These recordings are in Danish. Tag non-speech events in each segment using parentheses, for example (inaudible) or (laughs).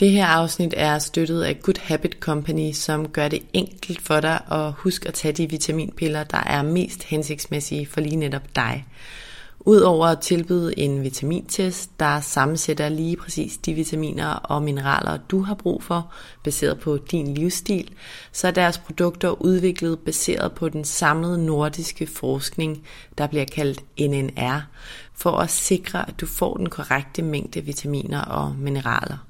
Det her afsnit er støttet af Good Habit Company, som gør det enkelt for dig at huske at tage de vitaminpiller, der er mest hensigtsmæssige for lige netop dig. Udover at tilbyde en vitamintest, der sammensætter lige præcis de vitaminer og mineraler, du har brug for, baseret på din livsstil, så er deres produkter udviklet baseret på den samlede nordiske forskning, der bliver kaldt NNR, for at sikre, at du får den korrekte mængde vitaminer og mineraler.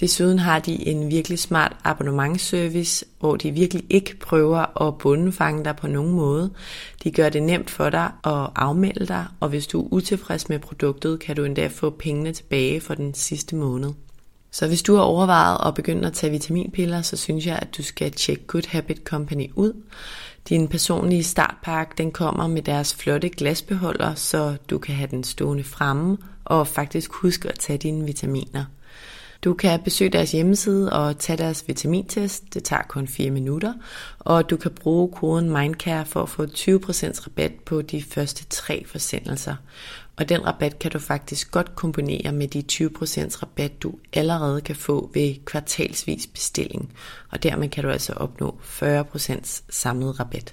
Desuden har de en virkelig smart abonnementsservice, hvor de virkelig ikke prøver at bundefange dig på nogen måde. De gør det nemt for dig at afmelde dig, og hvis du er utilfreds med produktet, kan du endda få pengene tilbage for den sidste måned. Så hvis du har overvejet at begynde at tage vitaminpiller, så synes jeg, at du skal tjekke Good Habit Company ud. Din personlige startpakke den kommer med deres flotte glasbeholder, så du kan have den stående fremme og faktisk huske at tage dine vitaminer. Du kan besøge deres hjemmeside og tage deres vitamintest. Det tager kun 4 minutter. Og du kan bruge koden MINDCARE for at få 20% rabat på de første tre forsendelser. Og den rabat kan du faktisk godt kombinere med de 20% rabat, du allerede kan få ved kvartalsvis bestilling. Og dermed kan du altså opnå 40% samlet rabat.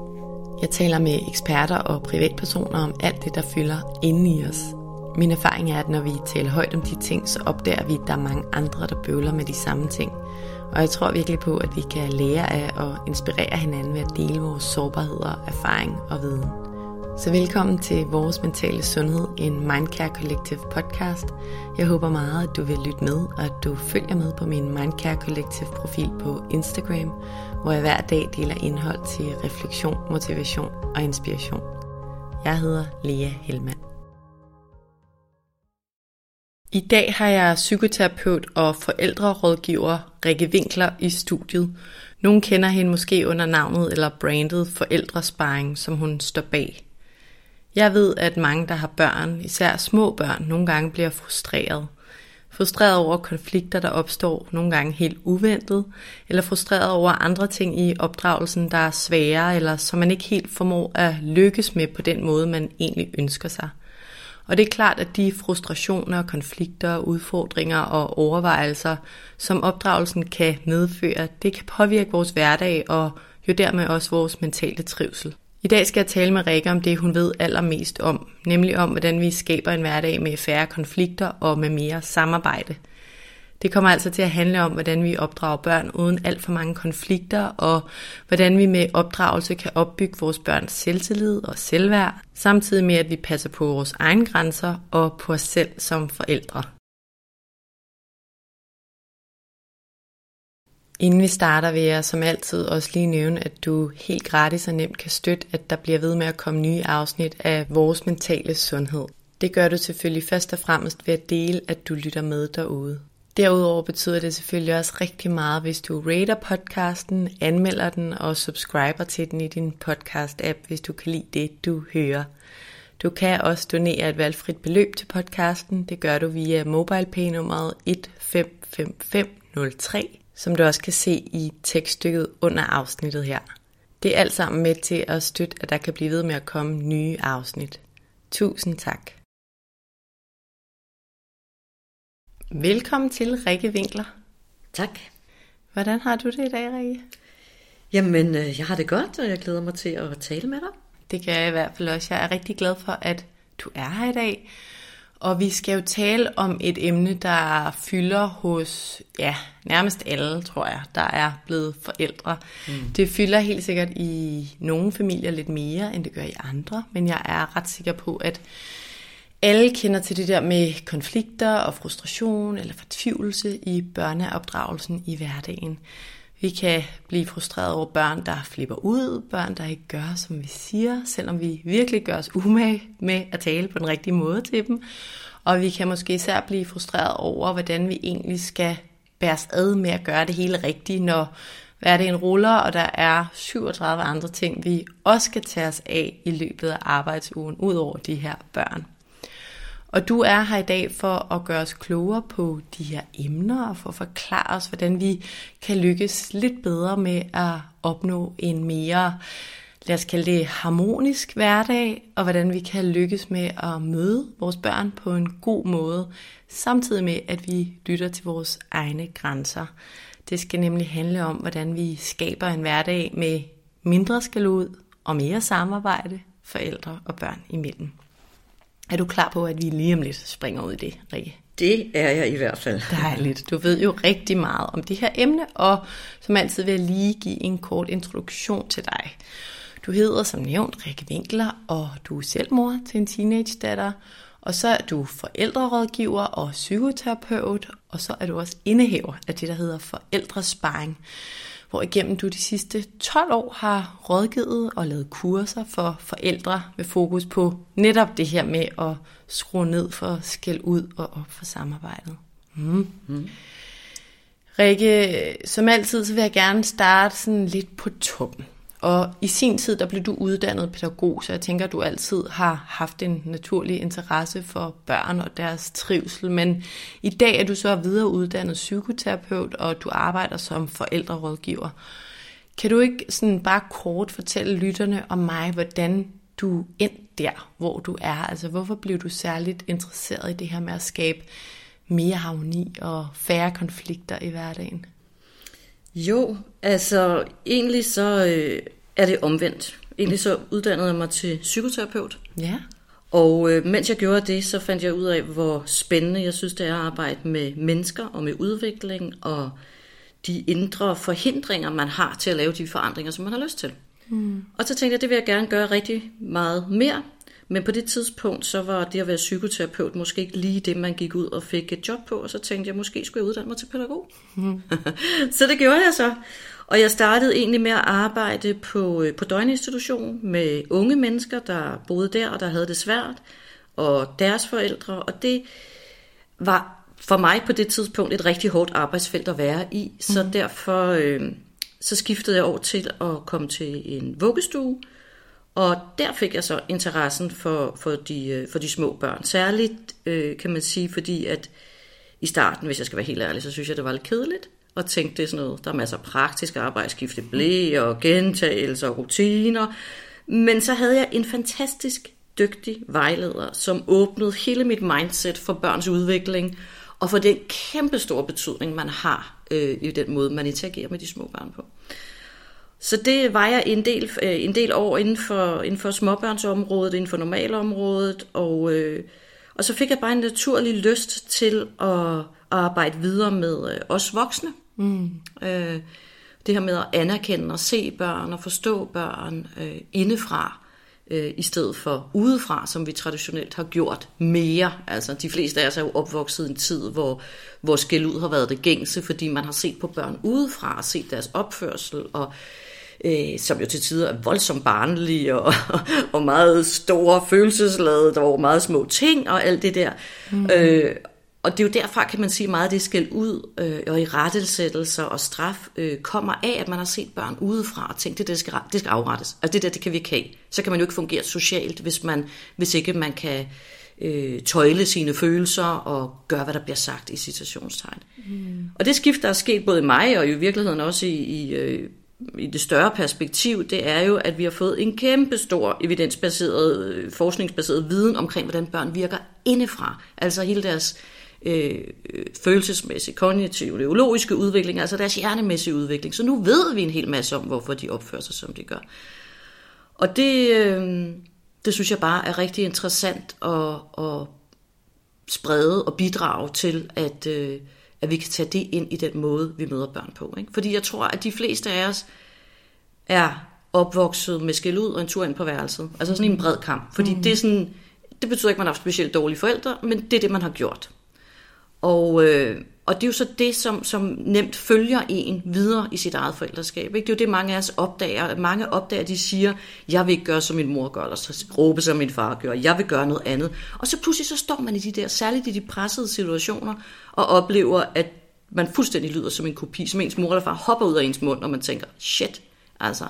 Jeg taler med eksperter og privatpersoner om alt det, der fylder inde i os. Min erfaring er, at når vi taler højt om de ting, så opdager vi, at der er mange andre, der bøvler med de samme ting. Og jeg tror virkelig på, at vi kan lære af og inspirere hinanden ved at dele vores sårbarheder, erfaring og viden. Så velkommen til Vores Mentale Sundhed, en Mindcare Collective podcast. Jeg håber meget, at du vil lytte med, og at du følger med på min Mindcare Collective profil på Instagram, hvor jeg hver dag deler indhold til refleksion, motivation og inspiration. Jeg hedder Lea Helmand. I dag har jeg psykoterapeut og forældrerådgiver Rikke Winkler i studiet. Nogle kender hende måske under navnet eller brandet Forældresparing, som hun står bag. Jeg ved, at mange, der har børn, især små børn, nogle gange bliver frustreret. Frustreret over konflikter, der opstår nogle gange helt uventet, eller frustreret over andre ting i opdragelsen, der er svære, eller som man ikke helt formår at lykkes med på den måde, man egentlig ønsker sig. Og det er klart, at de frustrationer, konflikter, udfordringer og overvejelser, som opdragelsen kan medføre, det kan påvirke vores hverdag og jo dermed også vores mentale trivsel. I dag skal jeg tale med Rikke om det, hun ved allermest om, nemlig om, hvordan vi skaber en hverdag med færre konflikter og med mere samarbejde. Det kommer altså til at handle om, hvordan vi opdrager børn uden alt for mange konflikter, og hvordan vi med opdragelse kan opbygge vores børns selvtillid og selvværd, samtidig med at vi passer på vores egne grænser og på os selv som forældre. Inden vi starter, vil jeg som altid også lige nævne, at du helt gratis og nemt kan støtte, at der bliver ved med at komme nye afsnit af vores mentale sundhed. Det gør du selvfølgelig først og fremmest ved at dele, at du lytter med derude. Derudover betyder det selvfølgelig også rigtig meget, hvis du rater podcasten, anmelder den og subscriber til den i din podcast-app, hvis du kan lide det, du hører. Du kan også donere et valgfrit beløb til podcasten. Det gør du via MobilePay-nummeret 155503 som du også kan se i tekststykket under afsnittet her. Det er alt sammen med til at støtte, at der kan blive ved med at komme nye afsnit. Tusind tak. Velkommen til Rikke Winkler. Tak. Hvordan har du det i dag, Rikke? Jamen, øh, jeg har det godt, og jeg glæder mig til at tale med dig. Det gør jeg i hvert fald også. Jeg er rigtig glad for, at du er her i dag. Og vi skal jo tale om et emne, der fylder hos, ja, nærmest alle, tror jeg, der er blevet forældre. Mm. Det fylder helt sikkert i nogle familier lidt mere, end det gør i andre, men jeg er ret sikker på, at alle kender til det der med konflikter og frustration eller fortvivlelse i børneopdragelsen i hverdagen. Vi kan blive frustreret over børn, der flipper ud, børn, der ikke gør, som vi siger, selvom vi virkelig gør os umage med at tale på den rigtige måde til dem. Og vi kan måske især blive frustreret over, hvordan vi egentlig skal bæres ad med at gøre det hele rigtigt, når hverdagen ruller, og der er 37 andre ting, vi også skal tage os af i løbet af arbejdsugen, ud over de her børn. Og du er her i dag for at gøre os klogere på de her emner og for at forklare os, hvordan vi kan lykkes lidt bedre med at opnå en mere, lad os kalde det harmonisk hverdag, og hvordan vi kan lykkes med at møde vores børn på en god måde, samtidig med at vi lytter til vores egne grænser. Det skal nemlig handle om, hvordan vi skaber en hverdag med mindre skal ud og mere samarbejde forældre og børn imellem. Er du klar på, at vi lige om lidt springer ud i det, Rikke? Det er jeg i hvert fald. Dejligt. Du ved jo rigtig meget om det her emne, og som altid vil jeg lige give en kort introduktion til dig. Du hedder som nævnt Rikke Winkler, og du er selv mor til en teenage-datter, og så er du forældrerådgiver og psykoterapeut, og så er du også indehaver af det, der hedder forældresparing hvor igennem du de sidste 12 år har rådgivet og lavet kurser for forældre med fokus på netop det her med at skrue ned for skæld ud og op for samarbejdet. Mm. Mm. Rikke, som altid så vil jeg gerne starte sådan lidt på toppen. Og i sin tid, der blev du uddannet pædagog, så jeg tænker, at du altid har haft en naturlig interesse for børn og deres trivsel. Men i dag er du så videreuddannet psykoterapeut, og du arbejder som forældrerådgiver. Kan du ikke sådan bare kort fortælle lytterne om mig, hvordan du endte der, hvor du er? Altså, hvorfor blev du særligt interesseret i det her med at skabe mere harmoni og færre konflikter i hverdagen? Jo, altså egentlig så øh, er det omvendt. Egentlig så uddannede jeg mig til psykoterapeut. Ja. Og øh, mens jeg gjorde det, så fandt jeg ud af, hvor spændende jeg synes, det er at arbejde med mennesker og med udvikling og de indre forhindringer, man har til at lave de forandringer, som man har lyst til. Mm. Og så tænkte jeg, det vil jeg gerne gøre rigtig meget mere. Men på det tidspunkt, så var det at være psykoterapeut måske ikke lige det, man gik ud og fik et job på. Og så tænkte jeg, måske skulle jeg uddanne mig til pædagog. Mm. (laughs) så det gjorde jeg så. Og jeg startede egentlig med at arbejde på, øh, på døgninstitution med unge mennesker, der boede der og der havde det svært, og deres forældre. Og det var for mig på det tidspunkt et rigtig hårdt arbejdsfelt at være i. Så mm. derfor øh, så skiftede jeg over til at komme til en vuggestue, og der fik jeg så interessen for, for, de, øh, for de små børn. Særligt øh, kan man sige, fordi at i starten, hvis jeg skal være helt ærlig, så synes jeg, det var lidt kedeligt. Og tænkte, det er sådan noget, der er masser af praktisk arbejde, skifte blæ og gentagelser og rutiner. Men så havde jeg en fantastisk dygtig vejleder, som åbnede hele mit mindset for børns udvikling, og for den kæmpe store betydning, man har øh, i den måde, man interagerer med de små børn på. Så det var jeg en del, øh, en del år inden for, inden for småbørnsområdet, inden for normalområdet, og, øh, og så fik jeg bare en naturlig lyst til at arbejde videre med øh, os voksne. Mm. Øh, det her med at anerkende og se børn og forstå børn øh, indefra, øh, i stedet for udefra, som vi traditionelt har gjort mere. Altså de fleste af os er jo opvokset i en tid, hvor, hvor skæld ud har været det gængse, fordi man har set på børn udefra og set deres opførsel og øh, som jo til tider er voldsomt barnlige og, (laughs) og meget store følelsesladede, der var meget små ting og alt det der. Mm. Øh, og det er jo derfra, kan man sige, meget af det skal ud, øh, og i rettelsættelser og straf øh, kommer af, at man har set børn udefra og tænkt, det, det, skal, det skal afrettes. Altså det der, det kan vi ikke have. Så kan man jo ikke fungere socialt, hvis, man, hvis ikke man kan øh, tøjle sine følelser og gøre, hvad der bliver sagt i citationstegn. Mm. Og det skift, der er sket både i mig og i virkeligheden også i, i øh, i det større perspektiv, det er jo, at vi har fået en kæmpe stor evidensbaseret, øh, forskningsbaseret viden omkring, hvordan børn virker indefra. Altså hele deres øh, øh, følelsesmæssige, kognitive, neurologiske udvikling, altså deres hjernemæssige udvikling. Så nu ved vi en hel masse om, hvorfor de opfører sig, som de gør. Og det, øh, det synes jeg bare er rigtig interessant at, at sprede og bidrage til, at, øh, at vi kan tage det ind i den måde, vi møder børn på. Ikke? Fordi jeg tror, at de fleste af os er opvokset med skæld ud og en tur ind på værelset. Altså sådan en bred kamp. Fordi mm. det er sådan, det betyder ikke, at man har haft specielt dårlige forældre, men det er det, man har gjort. Og, øh, og det er jo så det, som, som nemt følger en videre i sit eget forældreskab. Ikke? Det er jo det, mange af os opdager. Mange opdager, de siger, jeg vil ikke gøre, som min mor gør, eller så råbe, som min far gør. Jeg vil gøre noget andet. Og så pludselig så står man i de der, særligt i de pressede situationer, og oplever, at man fuldstændig lyder som en kopi, som ens mor eller far hopper ud af ens mund, og man tænker, shit, altså.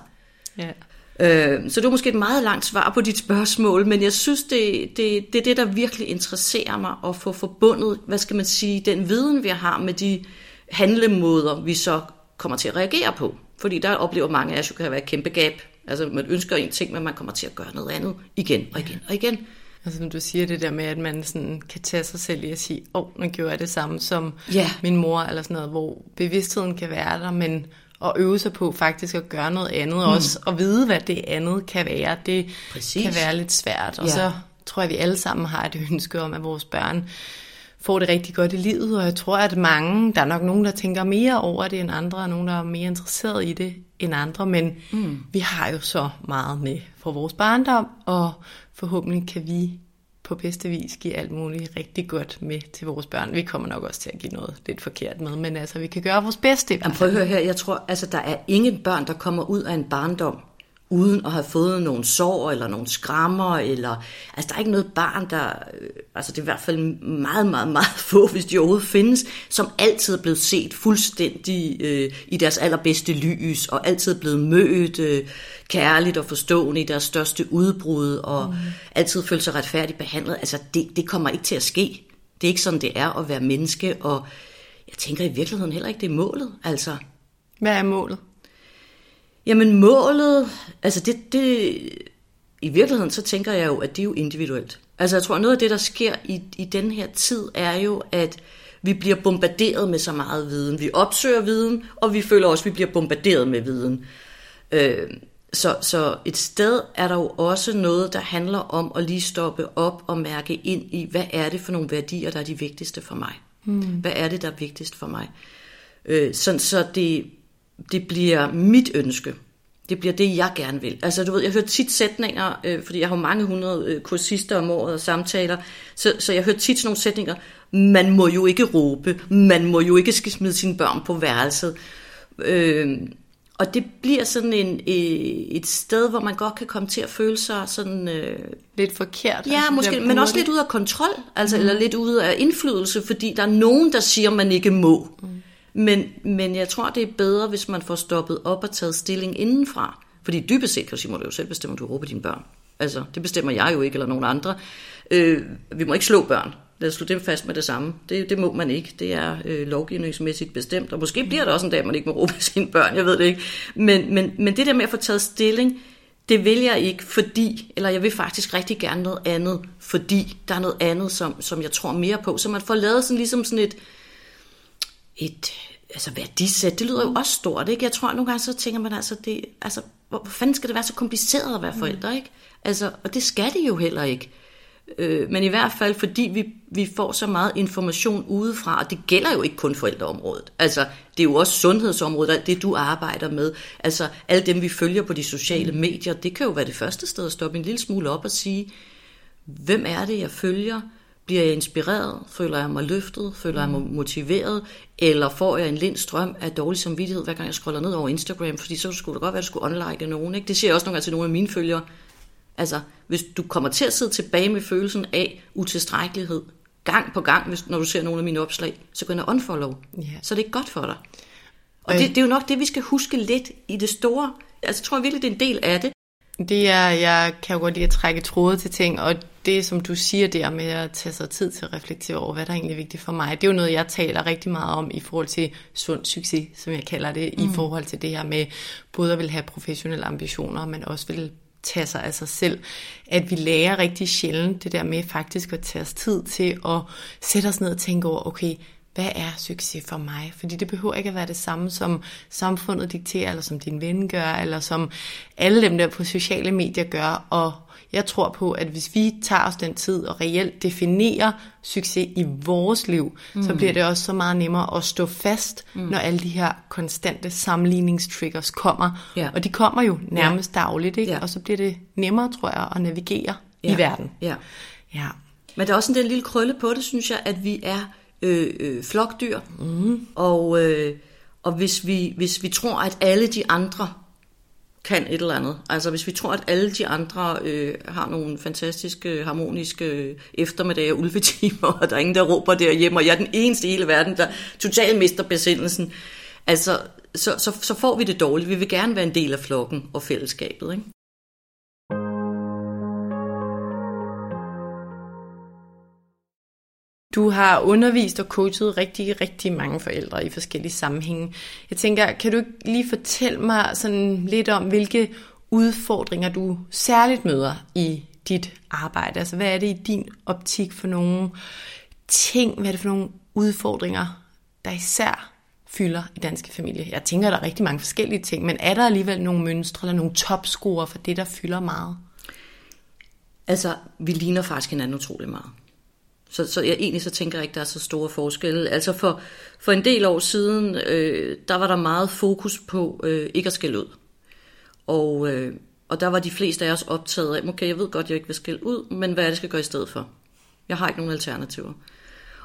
Ja. Øh, så det var måske et meget langt svar på dit spørgsmål, men jeg synes, det, det, det er det, der virkelig interesserer mig, at få forbundet, hvad skal man sige, den viden, vi har med de handlemåder, vi så kommer til at reagere på. Fordi der oplever mange af os, jo kan være et kæmpe gab. Altså man ønsker en ting, men man kommer til at gøre noget andet igen og igen og igen. Altså når du siger det der med, at man sådan kan tage sig selv i at sige, åh, oh, nu gjorde jeg det samme som ja. min mor, eller sådan noget, hvor bevidstheden kan være der, men at øve sig på faktisk at gøre noget andet mm. også, og vide, hvad det andet kan være, det Præcis. kan være lidt svært. Og ja. så tror jeg, at vi alle sammen har et ønske om, at vores børn får det rigtig godt i livet, og jeg tror, at mange, der er nok nogen, der tænker mere over det end andre, og nogen, der er mere interesseret i det end andre, men mm. vi har jo så meget med for vores barndom, og forhåbentlig kan vi på bedste vis give alt muligt rigtig godt med til vores børn. Vi kommer nok også til at give noget lidt forkert med, men altså, vi kan gøre vores bedste. Jamen, prøv at høre her, jeg tror, altså, der er ingen børn, der kommer ud af en barndom, uden at have fået nogle sår eller nogle skrammer, eller, altså der er ikke noget barn, der, øh, altså det er i hvert fald meget, meget, meget (laughs) få, hvis de overhovedet findes, som altid er blevet set fuldstændig øh, i deres allerbedste lys, og altid er blevet mødt øh, kærligt og forstående i deres største udbrud, og mm. altid følt sig retfærdigt behandlet. Altså det, det kommer ikke til at ske. Det er ikke sådan, det er at være menneske, og jeg tænker i virkeligheden heller ikke, det er målet. Altså. Hvad er målet? Jamen målet, altså det, det, i virkeligheden så tænker jeg jo, at det er jo individuelt. Altså jeg tror, noget af det, der sker i, i den her tid, er jo, at vi bliver bombarderet med så meget viden. Vi opsøger viden, og vi føler også, at vi bliver bombarderet med viden. Øh, så, så et sted er der jo også noget, der handler om at lige stoppe op og mærke ind i, hvad er det for nogle værdier, der er de vigtigste for mig? Mm. Hvad er det, der er vigtigst for mig? Øh, sådan så det det bliver mit ønske. Det bliver det, jeg gerne vil. Altså, du ved, jeg hører tit sætninger, øh, fordi jeg har mange hundrede øh, kursister om året og samtaler, så, så jeg hører tit sådan nogle sætninger, man må jo ikke råbe, man må jo ikke smide sine børn på værelset. Øh, og det bliver sådan en, øh, et sted, hvor man godt kan komme til at føle sig sådan... Øh, lidt forkert. Ja, altså, måske, men også lidt ud af kontrol, altså, mm. eller lidt ud af indflydelse, fordi der er nogen, der siger, man ikke må. Mm. Men, men jeg tror, det er bedre, hvis man får stoppet op og taget stilling indenfra. Fordi dybest set, kan du sige, må du jo selv bestemme, om du råber dine børn. Altså, det bestemmer jeg jo ikke, eller nogen andre. Øh, vi må ikke slå børn. Lad os slå dem fast med det samme. Det, det må man ikke. Det er øh, lovgivningsmæssigt bestemt. Og måske bliver det også en dag, man ikke må råbe sine børn. Jeg ved det ikke. Men, men, men det der med at få taget stilling, det vil jeg ikke, fordi, eller jeg vil faktisk rigtig gerne noget andet, fordi der er noget andet, som, som jeg tror mere på. Så man får lavet sådan ligesom sådan et, et altså værdisæt, det lyder jo også stort, ikke? Jeg tror nogle gange, så tænker man altså, det, altså hvor, hvor fanden skal det være så kompliceret at være forældre, mm. ikke? Altså, og det skal det jo heller ikke. Øh, men i hvert fald, fordi vi, vi får så meget information udefra, og det gælder jo ikke kun forældreområdet. Altså, det er jo også sundhedsområdet, det du arbejder med. Altså, alle dem, vi følger på de sociale mm. medier, det kan jo være det første sted at stoppe en lille smule op og sige, hvem er det, jeg følger? Bliver jeg inspireret? Føler jeg mig løftet? Føler mm. jeg mig motiveret? Eller får jeg en lind strøm af dårlig samvittighed, hver gang jeg scroller ned over Instagram? Fordi så skulle det godt være, at du skulle unlike nogen. Ikke? Det siger jeg også nogle gange til nogle af mine følgere. Altså, hvis du kommer til at sidde tilbage med følelsen af utilstrækkelighed, gang på gang, hvis, når du ser nogle af mine opslag, så gå ind og unfollow. Yeah. Så er det ikke godt for dig. Og det, det er jo nok det, vi skal huske lidt i det store. Altså, jeg tror virkelig, det er en del af det. Det er, jeg kan jo godt lide at trække tråde til ting, og det, som du siger der med at tage sig tid til at reflektere over, hvad der er egentlig vigtigt for mig, det er jo noget, jeg taler rigtig meget om i forhold til sund succes, som jeg kalder det, mm. i forhold til det her med både at vil have professionelle ambitioner, men også vil tage sig af sig selv. At vi lærer rigtig sjældent det der med faktisk at tage os tid til at sætte os ned og tænke over, okay, hvad er succes for mig? Fordi det behøver ikke at være det samme, som samfundet dikterer, eller som din ven gør, eller som alle dem der på sociale medier gør. Og jeg tror på, at hvis vi tager os den tid og reelt definerer succes i vores liv, mm. så bliver det også så meget nemmere at stå fast, mm. når alle de her konstante sammenligningstriggers kommer. Ja. Og de kommer jo nærmest ja. dagligt, ikke? Ja. og så bliver det nemmere, tror jeg, at navigere ja. i verden. Ja. ja. Men der er også en lille krølle på det, synes jeg, at vi er øh, øh, flokdyr. Mm. Og, øh, og hvis, vi, hvis vi tror, at alle de andre kan et eller andet. Altså hvis vi tror, at alle de andre øh, har nogle fantastiske, harmoniske eftermiddage og ulvetimer, og der er ingen, der råber derhjemme, og jeg er den eneste i hele verden, der totalt mister besindelsen, altså, så, så, så får vi det dårligt. Vi vil gerne være en del af flokken og fællesskabet. Ikke? Du har undervist og coachet rigtig, rigtig mange forældre i forskellige sammenhænge. Jeg tænker, kan du ikke lige fortælle mig sådan lidt om, hvilke udfordringer du særligt møder i dit arbejde? Altså, hvad er det i din optik for nogle ting? Hvad er det for nogle udfordringer, der især fylder i danske familier? Jeg tænker, der er rigtig mange forskellige ting, men er der alligevel nogle mønstre eller nogle topscorer for det, der fylder meget? Altså, vi ligner faktisk hinanden utrolig meget. Så, så jeg egentlig så tænker jeg ikke, der er så store forskelle. Altså for, for en del år siden, øh, der var der meget fokus på øh, ikke at skælde ud. Og, øh, og der var de fleste af os optaget af, okay, jeg ved godt, jeg ikke vil skælde ud, men hvad er det, jeg skal gøre i stedet for? Jeg har ikke nogen alternativer.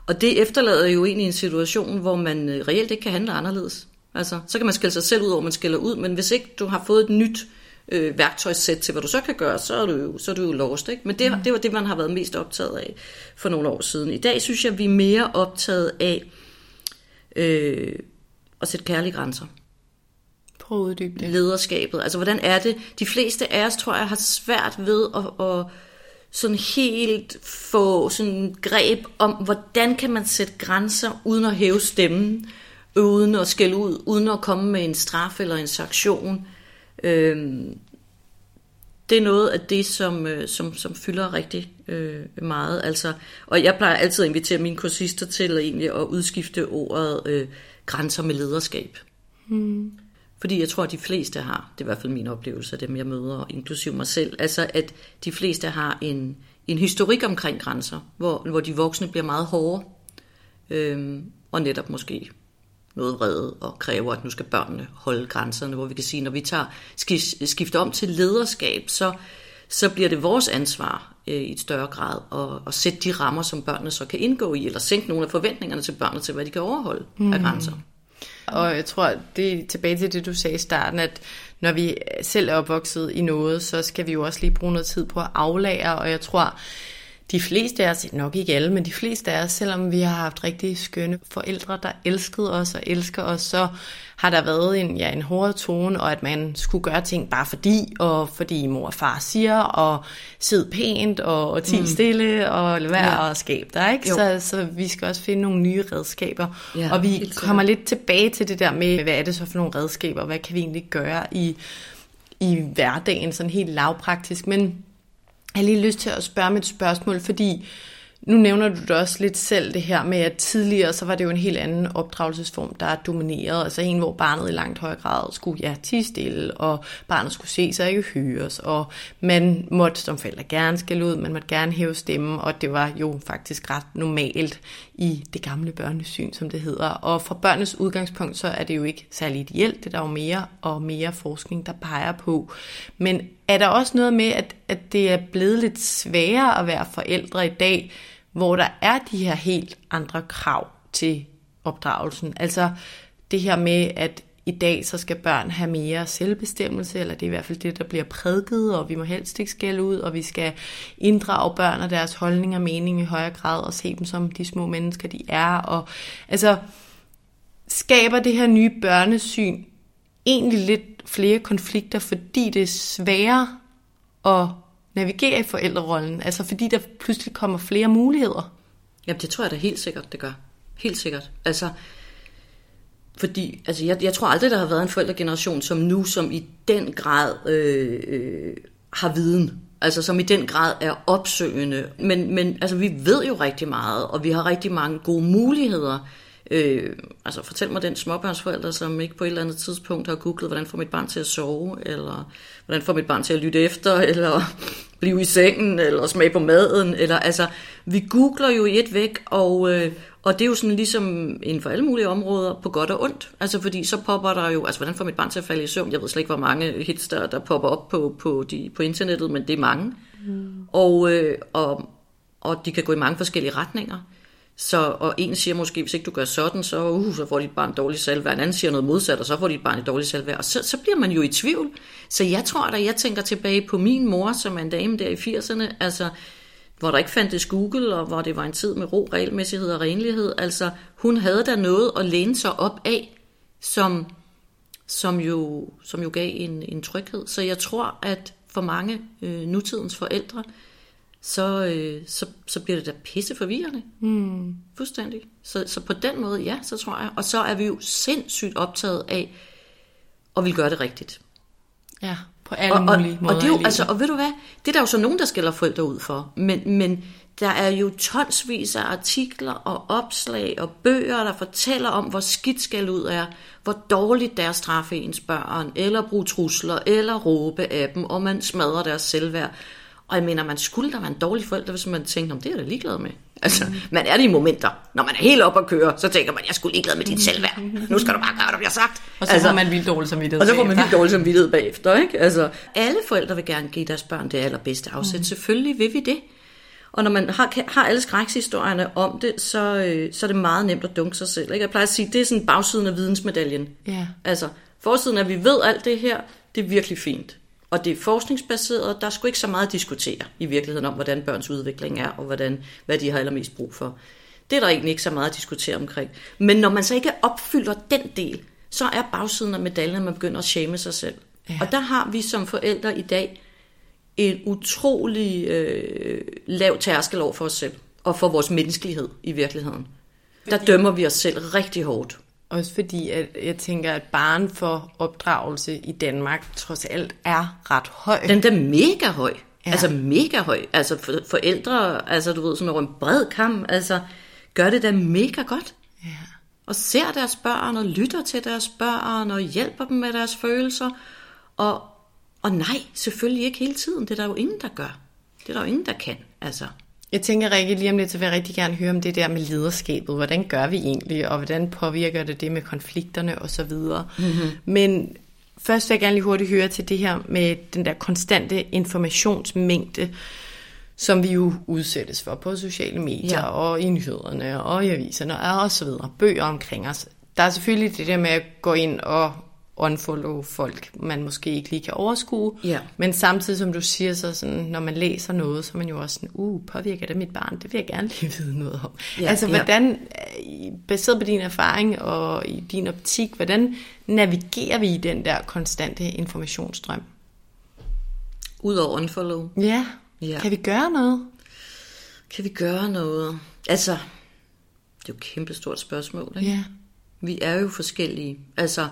Og det efterlader jo egentlig en situation, hvor man øh, reelt ikke kan handle anderledes. Altså, så kan man skælde sig selv ud over, man skælder ud, men hvis ikke du har fået et nyt øh, værktøjssæt til, hvad du så kan gøre, så er du jo, så er du jo lost. Ikke? Men det, mm. det var det, man har været mest optaget af for nogle år siden. I dag synes jeg, vi er mere optaget af øh, at sætte kærlige grænser. Prøv at uddybe det. Lederskabet. Altså, hvordan er det? De fleste af os, tror jeg, har svært ved at, at sådan helt få sådan greb om, hvordan kan man sætte grænser uden at hæve stemmen, uden at skælde ud, uden at komme med en straf eller en sanktion. Øh, det er noget af det, som, øh, som, som fylder rigtig øh, meget. Altså, og jeg plejer altid at invitere mine kursister til egentlig at udskifte ordet øh, grænser med lederskab. Hmm. Fordi jeg tror, at de fleste har, det er i hvert fald min oplevelse af dem, jeg møder, inklusiv mig selv, altså at de fleste har en, en historik omkring grænser, hvor, hvor de voksne bliver meget hårde, øh, og netop måske noget vrede og kræver, at nu skal børnene holde grænserne, hvor vi kan sige, når vi tager skifter om til lederskab, så, så bliver det vores ansvar øh, i et større grad at, at sætte de rammer, som børnene så kan indgå i, eller sænke nogle af forventningerne til børnene til, hvad de kan overholde mm. af grænser. Og jeg tror, det er tilbage til det, du sagde i starten, at når vi selv er opvokset i noget, så skal vi jo også lige bruge noget tid på at aflære, og jeg tror, de fleste af os, nok ikke alle, men de fleste af os, selvom vi har haft rigtig skønne forældre, der elskede os og elsker os, så har der været en, ja, en hård tone, og at man skulle gøre ting bare fordi, og fordi mor og far siger, og sid pænt, og, og ti mm. stille, og lade være ja. og skabe dig. Ikke? Så, så vi skal også finde nogle nye redskaber. Ja, og vi kommer lidt tilbage til det der med, hvad er det så for nogle redskaber, hvad kan vi egentlig gøre i, i hverdagen, sådan helt lavpraktisk. Men jeg har lige lyst til at spørge med et spørgsmål, fordi nu nævner du det også lidt selv det her med, at tidligere så var det jo en helt anden opdragelsesform, der dominerede. domineret. Altså en, hvor barnet i langt højere grad skulle ja, tige stille, og barnet skulle se sig ikke høres, og man måtte som forældre gerne skælde ud, man måtte gerne hæve stemmen, og det var jo faktisk ret normalt i det gamle børnesyn, som det hedder. Og fra børnenes udgangspunkt, så er det jo ikke særlig ideelt, det er der jo mere og mere forskning, der peger på. Men er der også noget med, at, at det er blevet lidt sværere at være forældre i dag, hvor der er de her helt andre krav til opdragelsen? Altså det her med, at i dag så skal børn have mere selvbestemmelse, eller det er i hvert fald det, der bliver prædiket, og vi må helst ikke skælde ud, og vi skal inddrage børn og deres holdning og mening i højere grad, og se dem som de små mennesker, de er. Og, altså, skaber det her nye børnesyn egentlig lidt flere konflikter, fordi det er sværere at navigere i forældrerollen? Altså fordi der pludselig kommer flere muligheder? Jamen det tror jeg da helt sikkert, det gør. Helt sikkert. Altså, fordi altså, jeg, jeg tror aldrig, der har været en forældregeneration som nu, som i den grad øh, øh, har viden. Altså som i den grad er opsøgende. Men, men altså, vi ved jo rigtig meget, og vi har rigtig mange gode muligheder Øh, altså fortæl mig den småbørnsforælder, som ikke på et eller andet tidspunkt har googlet, hvordan får mit barn til at sove, eller hvordan får mit barn til at lytte efter, (laughs) eller blive i sengen, eller smage på maden, eller altså, vi googler jo i et væk, og, øh, og det er jo sådan ligesom inden for alle mulige områder, på godt og ondt. Altså fordi så popper der jo, altså hvordan får mit barn til at falde i søvn? Jeg ved slet ikke, hvor mange hits der, der popper op på, på, de, på internettet, men det er mange. Mm. Og, øh, og, og de kan gå i mange forskellige retninger. Så, og en siger måske, hvis ikke du gør sådan, så, uh, så får dit barn dårlig selvværd. En anden siger noget modsat, og så får dit barn et dårligt selvværd. Og så, så bliver man jo i tvivl. Så jeg tror, da jeg tænker tilbage på min mor, som er en dame der i 80'erne, altså, hvor der ikke fandtes Google, og hvor det var en tid med ro, regelmæssighed og renlighed. Altså, hun havde der noget at læne sig op af, som, som, jo, som jo gav en, en tryghed. Så jeg tror, at for mange øh, nutidens forældre, så, øh, så, så bliver det da pisse forvirrende. Mm. Fuldstændig. Så, så på den måde, ja, så tror jeg. Og så er vi jo sindssygt optaget af at vil gøre det rigtigt. Ja, på alle og, mulige og, måder. Og, det er jo, altså, og ved du hvad, det er der jo så nogen, der skælder forældre ud for. Men, men der er jo tonsvis af artikler og opslag og bøger, der fortæller om, hvor skidt skal ud er, hvor dårligt der er straffe ens børn, eller bruge trusler, eller råbe af dem, og man smadrer deres selvværd. Og jeg mener, man skulle da være en dårlig forælder, hvis man tænkte, om det er jeg da ligeglad med. Altså, man er det i momenter. Når man er helt op at køre, så tænker man, jeg skulle ligeglad med dit selvværd. Nu skal du bare gøre, hvad der bliver sagt. Og så altså, får man vildt dårlig samvittighed Og så får man vildt dårlig samvittighed bagefter. Ikke? Altså, alle forældre vil gerne give deres børn det allerbedste afsæt. Mm. Selvfølgelig vil vi det. Og når man har, har alle skrækshistorierne om det, så, øh, så er det meget nemt at dunke sig selv. Ikke? Jeg plejer at sige, det er sådan bagsiden af vidensmedaljen. Ja. Altså, forsiden af, at vi ved alt det her, det er virkelig fint. Og det er forskningsbaseret, der er sgu ikke så meget at diskutere i virkeligheden om, hvordan børns udvikling er, og hvordan, hvad de har allermest brug for. Det er der egentlig ikke så meget at diskutere omkring. Men når man så ikke opfylder den del, så er bagsiden af medaljen, at man begynder at shame sig selv. Ja. Og der har vi som forældre i dag en utrolig øh, lav tærskel over for os selv, og for vores menneskelighed i virkeligheden. Der dømmer vi os selv rigtig hårdt. Også fordi, at jeg tænker, at barn for opdragelse i Danmark trods alt er ret høj. Den er mega høj. Ja. Altså mega høj. Altså for, forældre, altså du ved, sådan over en bred kam, altså gør det da mega godt. Ja. Og ser deres børn, og lytter til deres børn, og hjælper dem med deres følelser. Og, og nej, selvfølgelig ikke hele tiden. Det er der jo ingen, der gør. Det er der jo ingen, der kan. Altså. Jeg tænker, Rikke, lige om lidt, så vil jeg rigtig gerne høre om det der med lederskabet. Hvordan gør vi egentlig, og hvordan påvirker det det med konflikterne osv. Mm-hmm. Men først vil jeg gerne lige hurtigt høre til det her med den der konstante informationsmængde, som vi jo udsættes for på sociale medier ja. og i nyhederne og i aviserne og så videre. Bøger omkring os. Der er selvfølgelig det der med at gå ind og unfollow folk, man måske ikke lige kan overskue. Ja. Men samtidig, som du siger, så sådan, når man læser noget, så er man jo også sådan, uh, påvirker det mit barn? Det vil jeg gerne lige vide noget om. Ja, altså, ja. hvordan, baseret på din erfaring og i din optik, hvordan navigerer vi i den der konstante informationsstrøm? Udover unfollow. Ja, Ja. kan vi gøre noget? Kan vi gøre noget? Altså, det er jo et kæmpestort spørgsmål. Ikke? Ja. Vi er jo forskellige. Altså,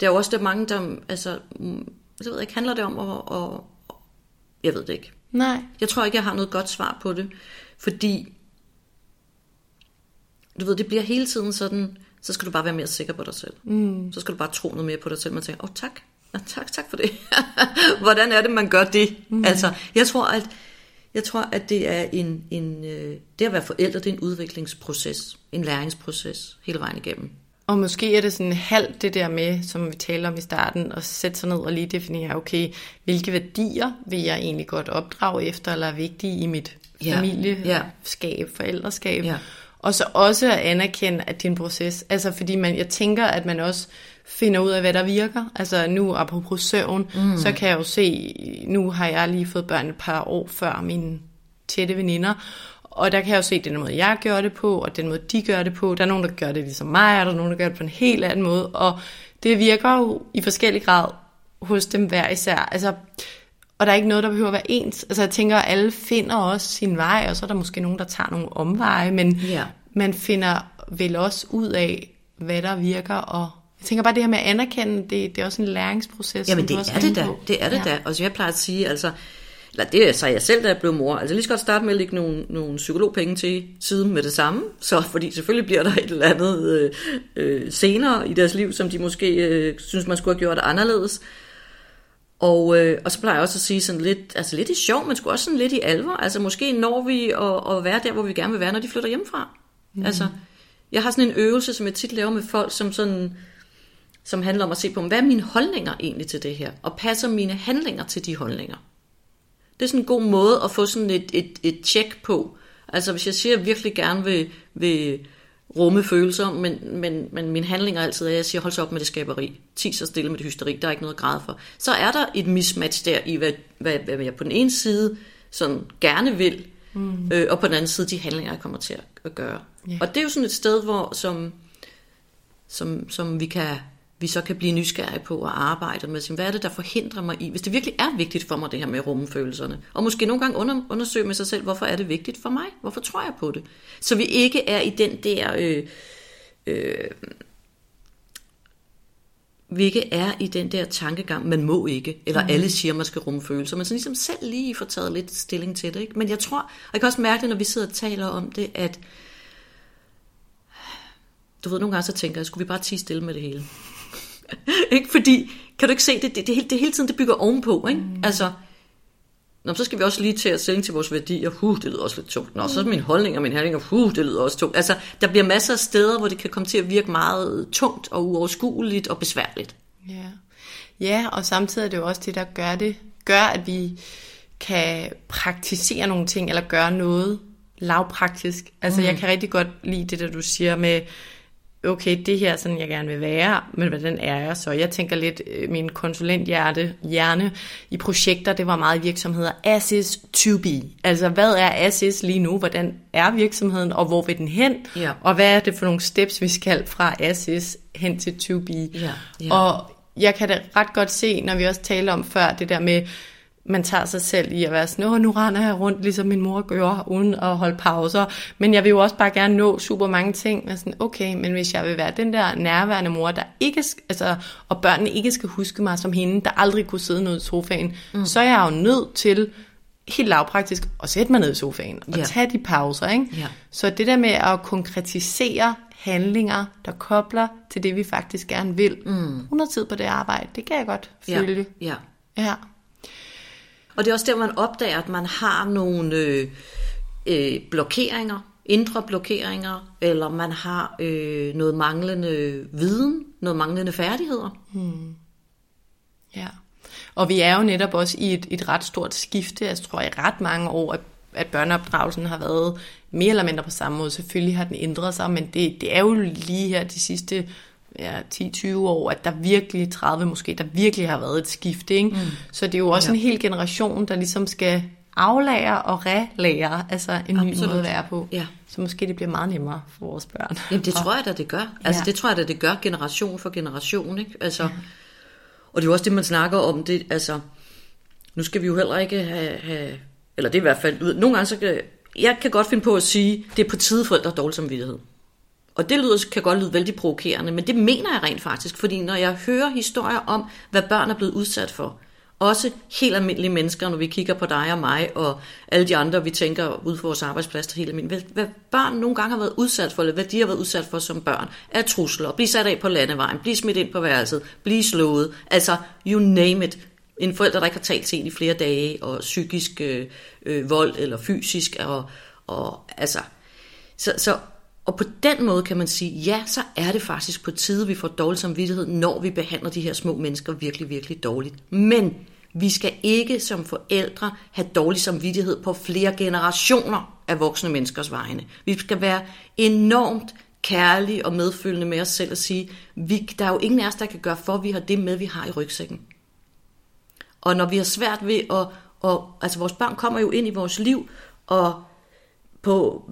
der er jo også der mange, der... Altså, mm, jeg ved ikke, handler det om at, at... Jeg ved det ikke. Nej. Jeg tror ikke, jeg har noget godt svar på det. Fordi, du ved, det bliver hele tiden sådan, så skal du bare være mere sikker på dig selv. Mm. Så skal du bare tro noget mere på dig selv. Man tænker, åh oh, tak, ja, tak, tak for det. (laughs) Hvordan er det, man gør det? Mm. Altså, jeg tror, at jeg tror, at det er en, en øh, det at være forældre, det er en udviklingsproces, en læringsproces hele vejen igennem. Og måske er det sådan halvt det der med, som vi talte om i starten, at sætte sig ned og lige definere, okay, hvilke værdier vil jeg egentlig godt opdrage efter, eller er vigtige i mit Ja, familieskab, forældreskab. Ja. Og så også at anerkende, at en proces. Altså fordi man, jeg tænker, at man også finder ud af, hvad der virker. Altså nu, apropos søvn, mm. så kan jeg jo se, nu har jeg lige fået børn et par år før mine tætte veninder, og der kan jeg jo se den måde, jeg gør det på, og den måde, de gør det på. Der er nogen, der gør det ligesom mig, og der er nogen, der gør det på en helt anden måde. Og det virker jo i forskellig grad hos dem hver især. Altså, og der er ikke noget, der behøver at være ens. Altså jeg tænker, at alle finder også sin vej, og så er der måske nogen, der tager nogle omveje, men Ja. man finder vel også ud af, hvad der virker, og jeg tænker bare, det her med at anerkende, det, det er også en læringsproces. Jamen det er det da, det er det ja. da. Og som jeg plejer at sige, altså, eller det sagde jeg selv, da jeg blev mor, altså lige så godt starte med at lægge nogle, nogle psykologpenge til siden med det samme, så fordi selvfølgelig bliver der et eller andet øh, øh, senere i deres liv, som de måske øh, synes, man skulle have gjort anderledes. Og, øh, og så plejer jeg også at sige sådan lidt, altså lidt i sjov, men sgu også sådan lidt i alvor. Altså måske når vi at, at være der, hvor vi gerne vil være, når de flytter hjemmefra. Mm. Altså, jeg har sådan en øvelse, som jeg tit laver med folk, som sådan som handler om at se på, hvad er mine holdninger egentlig til det her, og passer mine handlinger til de holdninger. Det er sådan en god måde at få sådan et, et, et tjek på. Altså hvis jeg siger, at jeg virkelig gerne vil, vil rumme følelser, men, men, men min handling er altid, at jeg siger, hold så op med det skaberi. Ti så stille med det hysteri, der er ikke noget at græde for. Så er der et mismatch der i, hvad, hvad, hvad jeg på den ene side sådan gerne vil, mm. øh, og på den anden side de handlinger, jeg kommer til at gøre. Yeah. Og det er jo sådan et sted, hvor som, som, som vi kan vi så kan blive nysgerrige på at arbejde med, hvad er det, der forhindrer mig i, hvis det virkelig er vigtigt for mig, det her med at rumme følelserne. Og måske nogle gange under, undersøge med sig selv, hvorfor er det vigtigt for mig? Hvorfor tror jeg på det? Så vi ikke er i den der... Øh, øh, vi ikke er i den der tankegang, man må ikke, eller mm. alle siger, man skal rumme følelser, men så ligesom selv lige får taget lidt stilling til det. Ikke? Men jeg tror, og jeg kan også mærke det, når vi sidder og taler om det, at du ved, nogle gange så tænker jeg, skulle vi bare tige stille med det hele? (laughs) ikke? Fordi, kan du ikke se, det, det, det, det hele tiden det bygger ovenpå, ikke? Mm. Altså, Nå, så skal vi også lige til at sænke til vores værdier. Huh, det lyder også lidt tungt. Nå, så er min holdning og min handling, huh, det lyder også tungt. Altså, der bliver masser af steder, hvor det kan komme til at virke meget tungt og uoverskueligt og besværligt. Ja, ja og samtidig er det jo også det, der gør det, gør, at vi kan praktisere nogle ting, eller gøre noget lavpraktisk. Altså, mm. jeg kan rigtig godt lide det, der du siger med, okay, det her er sådan, jeg gerne vil være, men hvordan er jeg så? Jeg tænker lidt, øh, min konsulenthjerte hjerne i projekter, det var meget virksomheder Assis to be. Altså, hvad er Assis lige nu? Hvordan er virksomheden, og hvor vil den hen? Ja. Og hvad er det for nogle steps, vi skal fra Assis hen til to be? Ja. Ja. Og jeg kan da ret godt se, når vi også taler om før, det der med, man tager sig selv i at være sådan, nu render jeg rundt, ligesom min mor gør, uden at holde pauser. Men jeg vil jo også bare gerne nå super mange ting. Men sådan, okay, men hvis jeg vil være den der nærværende mor, der ikke, altså, og børnene ikke skal huske mig som hende, der aldrig kunne sidde nede i sofaen, mm. så er jeg jo nødt til helt lavpraktisk at sætte mig ned i sofaen og ja. tage de pauser. Ikke? Ja. Så det der med at konkretisere handlinger, der kobler til det, vi faktisk gerne vil. Mm. 100 tid på det arbejde, det kan jeg godt føle. Ja. Ja. ja. Og det er også der, man opdager, at man har nogle øh, øh, blokeringer, indre blokeringer, eller man har øh, noget manglende viden, noget manglende færdigheder. Hmm. Ja, og vi er jo netop også i et, et ret stort skifte, jeg tror i ret mange år, at, at børneopdragelsen har været mere eller mindre på samme måde. Selvfølgelig har den ændret sig, men det, det er jo lige her de sidste ja, 10-20 år, at der virkelig, 30 måske, der virkelig har været et skift. Ikke? Mm. Så det er jo også ja. en hel generation, der ligesom skal aflære og relære, altså en ny måde at være på. Ja. Så måske det bliver meget nemmere for vores børn. Jamen det tror jeg da, det gør. Altså ja. det tror jeg da, det gør generation for generation. Ikke? Altså, ja. Og det er jo også det, man snakker om. Det, altså, nu skal vi jo heller ikke have, have eller det er i hvert fald, nogle gange så kan, jeg kan godt finde på at sige, det er på tide forældre dårlig samvittighed. Og det lyder, kan godt lyde vældig provokerende, men det mener jeg rent faktisk, fordi når jeg hører historier om, hvad børn er blevet udsat for, også helt almindelige mennesker, når vi kigger på dig og mig, og alle de andre, vi tænker ud for vores arbejdsplads, helt almindelige, hvad, hvad børn nogle gange har været udsat for, eller hvad de har været udsat for som børn, er trusler, blive sat af på landevejen, blive smidt ind på værelset, blive slået, altså you name it. En forælder, der ikke har talt til en i flere dage, og psykisk øh, øh, vold, eller fysisk, og, og altså, så, så og på den måde kan man sige, ja, så er det faktisk på tide, vi får dårlig samvittighed, når vi behandler de her små mennesker virkelig, virkelig dårligt. Men vi skal ikke som forældre have dårlig samvittighed på flere generationer af voksne menneskers vegne. Vi skal være enormt kærlige og medfølende med os selv og sige, vi, der er jo ingen af os, der kan gøre for, at vi har det med, vi har i rygsækken. Og når vi har svært ved at, og, altså vores børn kommer jo ind i vores liv, og på,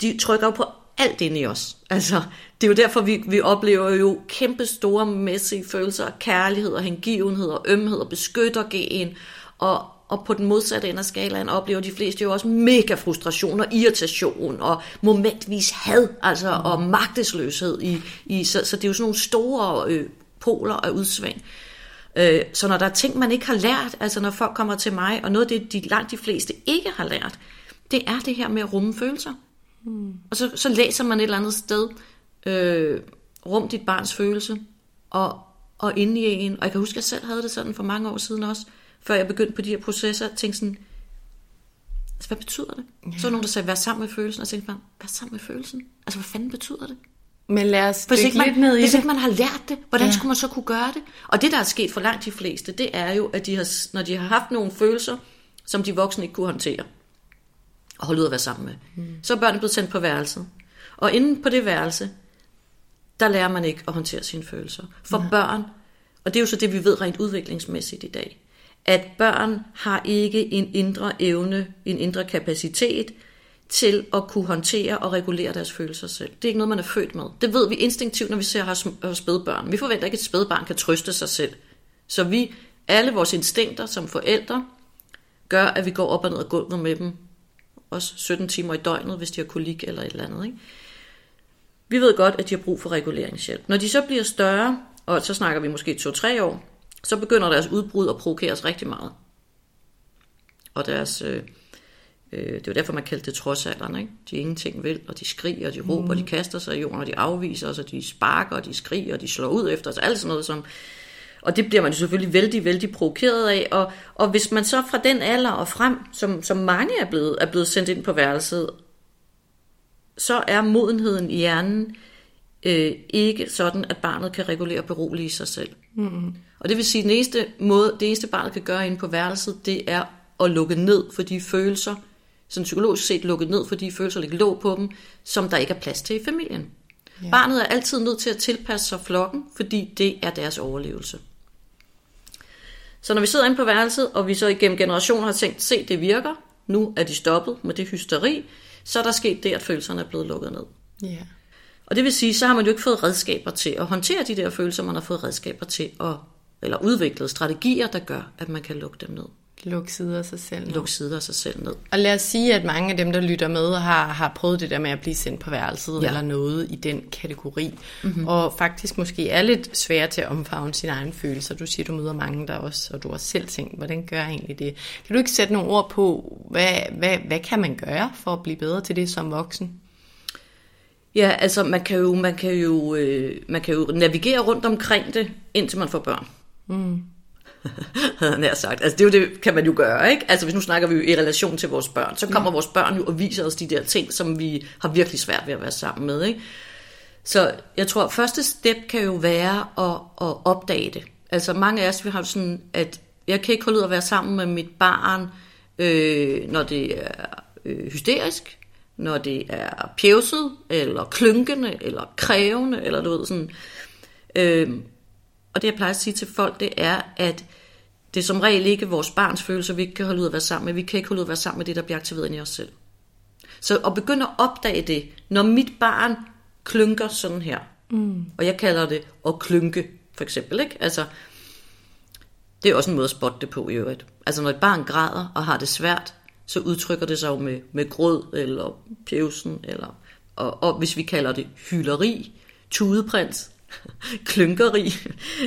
de trykker jo på alt ind i os. Altså, det er jo derfor, vi, vi oplever jo kæmpe store mæssige følelser af kærlighed og hengivenhed og ømhed og beskytter gen. Og, og på den modsatte ende af skalaen oplever de fleste jo også mega frustration og irritation og momentvis had altså, og magtesløshed. I, i, så, så det er jo sådan nogle store øh, poler af udsving. Øh, så når der er ting, man ikke har lært, altså når folk kommer til mig, og noget af det, de langt de fleste ikke har lært, det er det her med at rumme følelser. Mm. Og så, så læser man et eller andet sted, øh, rum dit barns følelse, og, og inde i en, og jeg kan huske, at jeg selv havde det sådan for mange år siden også, før jeg begyndte på de her processer, tænkte sådan, altså, hvad betyder det? Ja. Så var nogen, der sagde, vær sammen med følelsen, og tænkte bare, vær sammen med følelsen? Altså, hvad fanden betyder det? Men lad os Hvis ikke, man, lidt ned i hvis det. ikke man har lært det, hvordan ja. skulle man så kunne gøre det? Og det, der er sket for langt de fleste, det er jo, at de har, når de har haft nogle følelser, som de voksne ikke kunne håndtere, og holde ud at være sammen med, mm. så er børnene blevet sendt på værelset. Og inde på det værelse, der lærer man ikke at håndtere sine følelser. For ja. børn, og det er jo så det, vi ved rent udviklingsmæssigt i dag, at børn har ikke en indre evne, en indre kapacitet til at kunne håndtere og regulere deres følelser selv. Det er ikke noget, man er født med. Det ved vi instinktivt, når vi ser hos, hos spædbørn. Vi forventer ikke, at et spædbarn kan trøste sig selv. Så vi, alle vores instinkter som forældre, gør, at vi går op og ned ad gulvet med dem. Også 17 timer i døgnet, hvis de har kolik eller et eller andet. Ikke? Vi ved godt, at de har brug for reguleringshjælp. Når de så bliver større, og så snakker vi måske 2-3 år, så begynder deres udbrud at provokere os rigtig meget. Og deres, øh, øh, det er jo derfor, man kaldte det trodsalderen. Ikke? De ingenting vil, og de skriger, og de råber, og de kaster sig i jorden, og de afviser os, og de sparker, og de skriger, og de slår ud efter os. Alt sådan noget, som... Og det bliver man jo selvfølgelig vældig, vældig provokeret af. Og, og hvis man så fra den alder og frem, som, som mange er blevet, er blevet sendt ind på værelset, så er modenheden i hjernen øh, ikke sådan, at barnet kan regulere og berolige sig selv. Mm. Og det vil sige, at den eneste måde, det eneste barnet kan gøre inde på værelset, det er at lukke ned for de følelser, sådan psykologisk set lukke ned for de følelser, der låg på dem, som der ikke er plads til i familien. Ja. Barnet er altid nødt til at tilpasse sig flokken, fordi det er deres overlevelse. Så når vi sidder inde på værelset, og vi så igennem generationer har tænkt, se det virker, nu er de stoppet med det hysteri, så er der sket det, at følelserne er blevet lukket ned. Ja. Og det vil sige, så har man jo ikke fået redskaber til at håndtere de der følelser, man har fået redskaber til at, eller udviklet strategier, der gør, at man kan lukke dem ned. Luk sider af sig selv. ned. Lukke sider af sig selv ned. Og lad os sige, at mange af dem, der lytter med, har, har prøvet det der med at blive sendt på værelset, ja. Ja. eller noget i den kategori, mm-hmm. og faktisk måske er lidt svære til at omfavne sine egne følelser. Du siger, du møder mange der også, og du har selv tænkt, hvordan gør jeg egentlig det? Kan du ikke sætte nogle ord på, hvad, hvad, hvad kan man gøre for at blive bedre til det som voksen? Ja, altså man kan jo, man kan jo, øh, man kan jo navigere rundt omkring det, indtil man får børn. Mm. (laughs) Nær sagt. Altså det, er jo det kan man jo gøre, ikke? Altså hvis nu snakker vi jo i relation til vores børn, så kommer vores børn jo og viser os de der ting, som vi har virkelig svært ved at være sammen med, ikke? Så jeg tror, første step kan jo være at, at opdage det. Altså mange af os, vi har jo sådan, at jeg kan ikke holde ud at være sammen med mit barn, øh, når det er øh, hysterisk, når det er pjevset, eller klynkende, eller krævende, eller du ved sådan. Øh, og det jeg plejer at sige til folk, det er, at det er som regel ikke vores barns følelser, vi ikke kan holde ud at være sammen med. Vi kan ikke holde ud at være sammen med det, der bliver aktiveret inde i os selv. Så at begynde at opdage det, når mit barn klynker sådan her, mm. og jeg kalder det at klynke, for eksempel, ikke? Altså, det er også en måde at spotte det på i øvrigt. Altså, når et barn græder og har det svært, så udtrykker det sig jo med, med gråd, eller pjevsen, eller, og, og hvis vi kalder det hyleri, tudeprins, (laughs) klynkeri,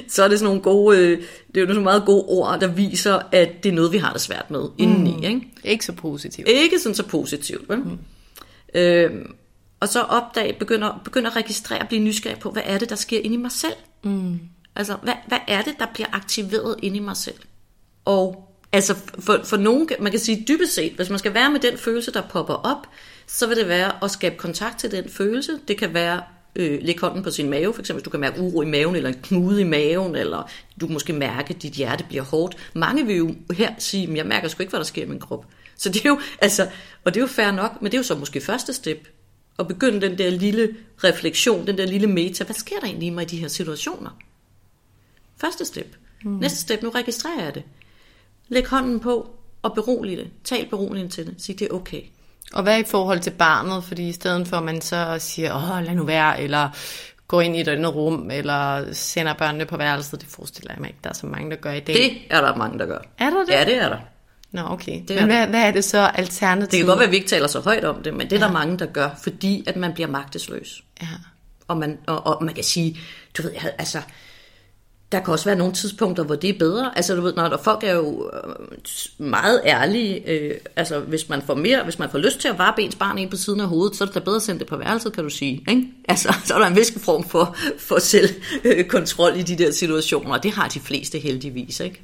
så er det sådan nogle gode, øh, det er jo nogle meget gode ord, der viser, at det er noget, vi har det svært med indeni, ikke? Ikke så positivt. Ikke sådan så positivt, vel? Mm. Øhm, og så opdage, begynder, begynder at registrere og blive nysgerrig på, hvad er det, der sker inde i mig selv? Mm. Altså, hvad, hvad er det, der bliver aktiveret inde i mig selv? Og altså, for, for nogen, man kan sige dybest set, hvis man skal være med den følelse, der popper op, så vil det være at skabe kontakt til den følelse. Det kan være øh, lægge hånden på sin mave, for eksempel hvis du kan mærke uro i maven, eller en knude i maven, eller du kan måske mærke, at dit hjerte bliver hårdt. Mange vil jo her sige, at jeg mærker sgu ikke, hvad der sker i min krop. Så det er jo, altså, og det er jo fair nok, men det er jo så måske første step, at begynde den der lille refleksion, den der lille meta. Hvad sker der egentlig i mig i de her situationer? Første step. Mm. Næste step, nu registrerer jeg det. Læg hånden på og berolig det. Tal beroligende til det. Sig, det er okay. Og hvad i forhold til barnet? Fordi i stedet for, at man så siger, åh, lad nu være, eller går ind i et andet rum, eller sender børnene på værelset, det forestiller jeg mig ikke, der er så mange, der gør i dag. Det er der mange, der gør. Er der det? Ja, det er der. Nå, okay. Det Men hvad, hvad er det så alternativet? Det kan godt være, at vi ikke taler så højt om det, men det er ja. der mange, der gør, fordi at man bliver magtesløs. Ja. Og man, og, og man kan sige, du ved, altså, der kan også være nogle tidspunkter, hvor det er bedre. Altså, du ved, når der folk er jo øh, meget ærlige. Øh, altså, hvis man får mere, hvis man får lyst til at varpe ens barn ind på siden af hovedet, så er det da bedre at sende det på værelset, kan du sige. Ikke? Altså, (laughs) så er der en vis form for, for selvkontrol i de der situationer, og det har de fleste heldigvis, ikke?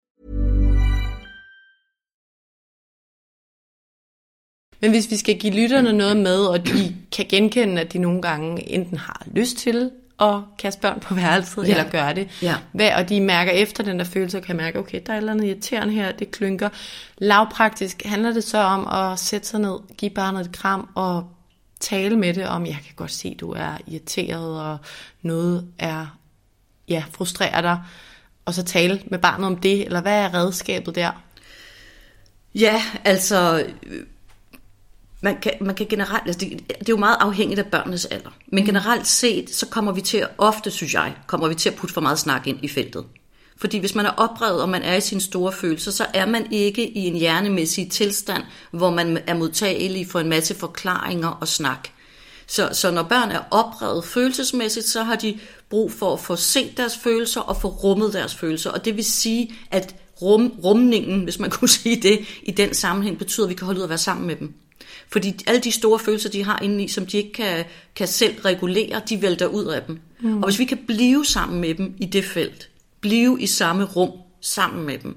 Men hvis vi skal give lytterne noget med, og de kan genkende, at de nogle gange enten har lyst til at kaste børn på værelset, ja. eller gøre det, Ja. hvad, og de mærker efter den der følelse, og kan mærke, okay, der er et eller andet irriterende her, det klynker. Lavpraktisk handler det så om at sætte sig ned, give barnet et kram, og tale med det om, jeg kan godt se, du er irriteret, og noget er, ja, frustrerer dig, og så tale med barnet om det, eller hvad er redskabet der? Ja, altså, man kan, man kan generelt, altså det, det er jo meget afhængigt af børnenes alder, men generelt set, så kommer vi til at, ofte synes jeg, kommer vi til at putte for meget snak ind i feltet. Fordi hvis man er oprevet, og man er i sine store følelser, så er man ikke i en hjernemæssig tilstand, hvor man er modtagelig for en masse forklaringer og snak. Så, så når børn er oprevet følelsesmæssigt, så har de brug for at få set deres følelser og få rummet deres følelser. Og det vil sige, at rum, rumningen, hvis man (laughs) kunne sige det, i den sammenhæng betyder, at vi kan holde ud at være sammen med dem. Fordi alle de store følelser, de har indeni, som de ikke kan, kan selv regulere, de vælter ud af dem. Mm. Og hvis vi kan blive sammen med dem i det felt, blive i samme rum sammen med dem,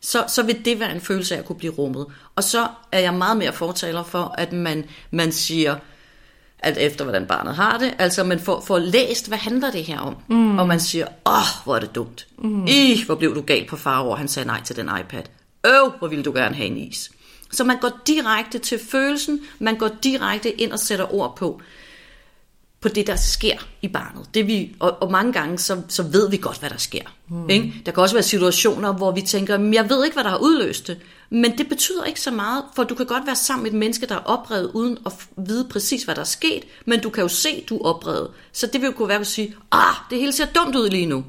så, så vil det være en følelse af at kunne blive rummet. Og så er jeg meget mere fortaler for, at man, man siger, alt efter hvordan barnet har det, altså man får, får læst, hvad handler det her om? Mm. Og man siger, åh, hvor er det dumt. Mm. Ih, hvor blev du gal på far over, han sagde nej til den iPad. Øv, hvor ville du gerne have en is. Så man går direkte til følelsen, man går direkte ind og sætter ord på, på det, der sker i barnet. Det vi, og, og mange gange, så, så ved vi godt, hvad der sker. Mm. Ikke? Der kan også være situationer, hvor vi tænker, "Men jeg ved ikke, hvad der har udløst det. Men det betyder ikke så meget, for du kan godt være sammen med et menneske, der er oprevet, uden at vide præcis, hvad der er sket, men du kan jo se, du er oprevet. Så det vil jo kunne være at sige, ah, det hele ser dumt ud lige nu.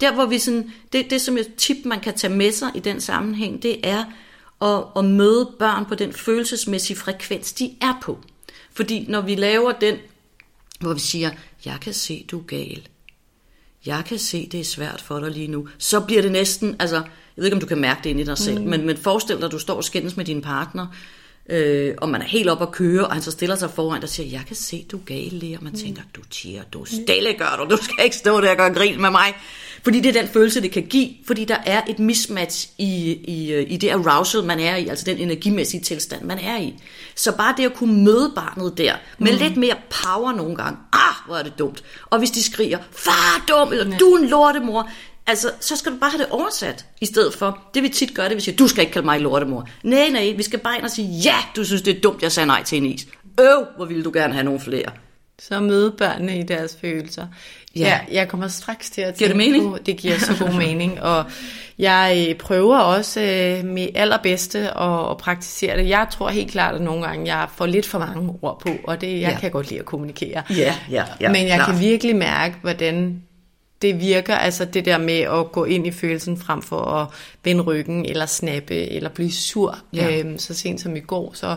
Der hvor vi sådan, det, det som et tip, man kan tage med sig i den sammenhæng, det er at, at møde børn på den følelsesmæssige frekvens, de er på. Fordi når vi laver den, hvor vi siger, jeg kan se, du er gal. Jeg kan se, det er svært for dig lige nu. Så bliver det næsten, altså, ved ikke, om du kan mærke det inde i dig selv, mm. men, men forestil dig, at du står og skændes med din partner, øh, og man er helt op at køre, og han så stiller sig foran dig og siger, jeg kan se, du er gal, Lea. Og man tænker, du tiger, du stille gør du, du skal ikke stå der og gøre grin med mig. Fordi det er den følelse, det kan give, fordi der er et mismatch i, i, øh, i det arousal, man er i, altså den energimæssige tilstand, man er i. Så bare det at kunne møde barnet der, med mm. lidt mere power nogle gange, ah, hvor er det dumt. Og hvis de skriger, far dum, eller du er en lortemor, altså, så skal du bare have det oversat, i stedet for, det vi tit gør, det vil sige, du skal ikke kalde mig lortemor. Nej, nej, vi skal bare ind og sige, ja, du synes, det er dumt, jeg sagde nej til en is. Øv, hvor ville du gerne have nogle flere. Så møde børnene i deres følelser. Ja. Ja, jeg kommer straks til at Giver det tænke mening? På, det giver så god mening, og jeg øh, prøver også øh, med allerbedste at, at praktisere det. Jeg tror helt klart, at nogle gange jeg får lidt for mange ord på, og det jeg Ja. kan godt lide at kommunikere. Ja, ja, ja, Men jeg klart. kan virkelig mærke, hvordan det virker, altså det der med at gå ind i følelsen frem for at vende ryggen, eller snappe, eller blive sur. Ja. Øhm, så sent som i går, så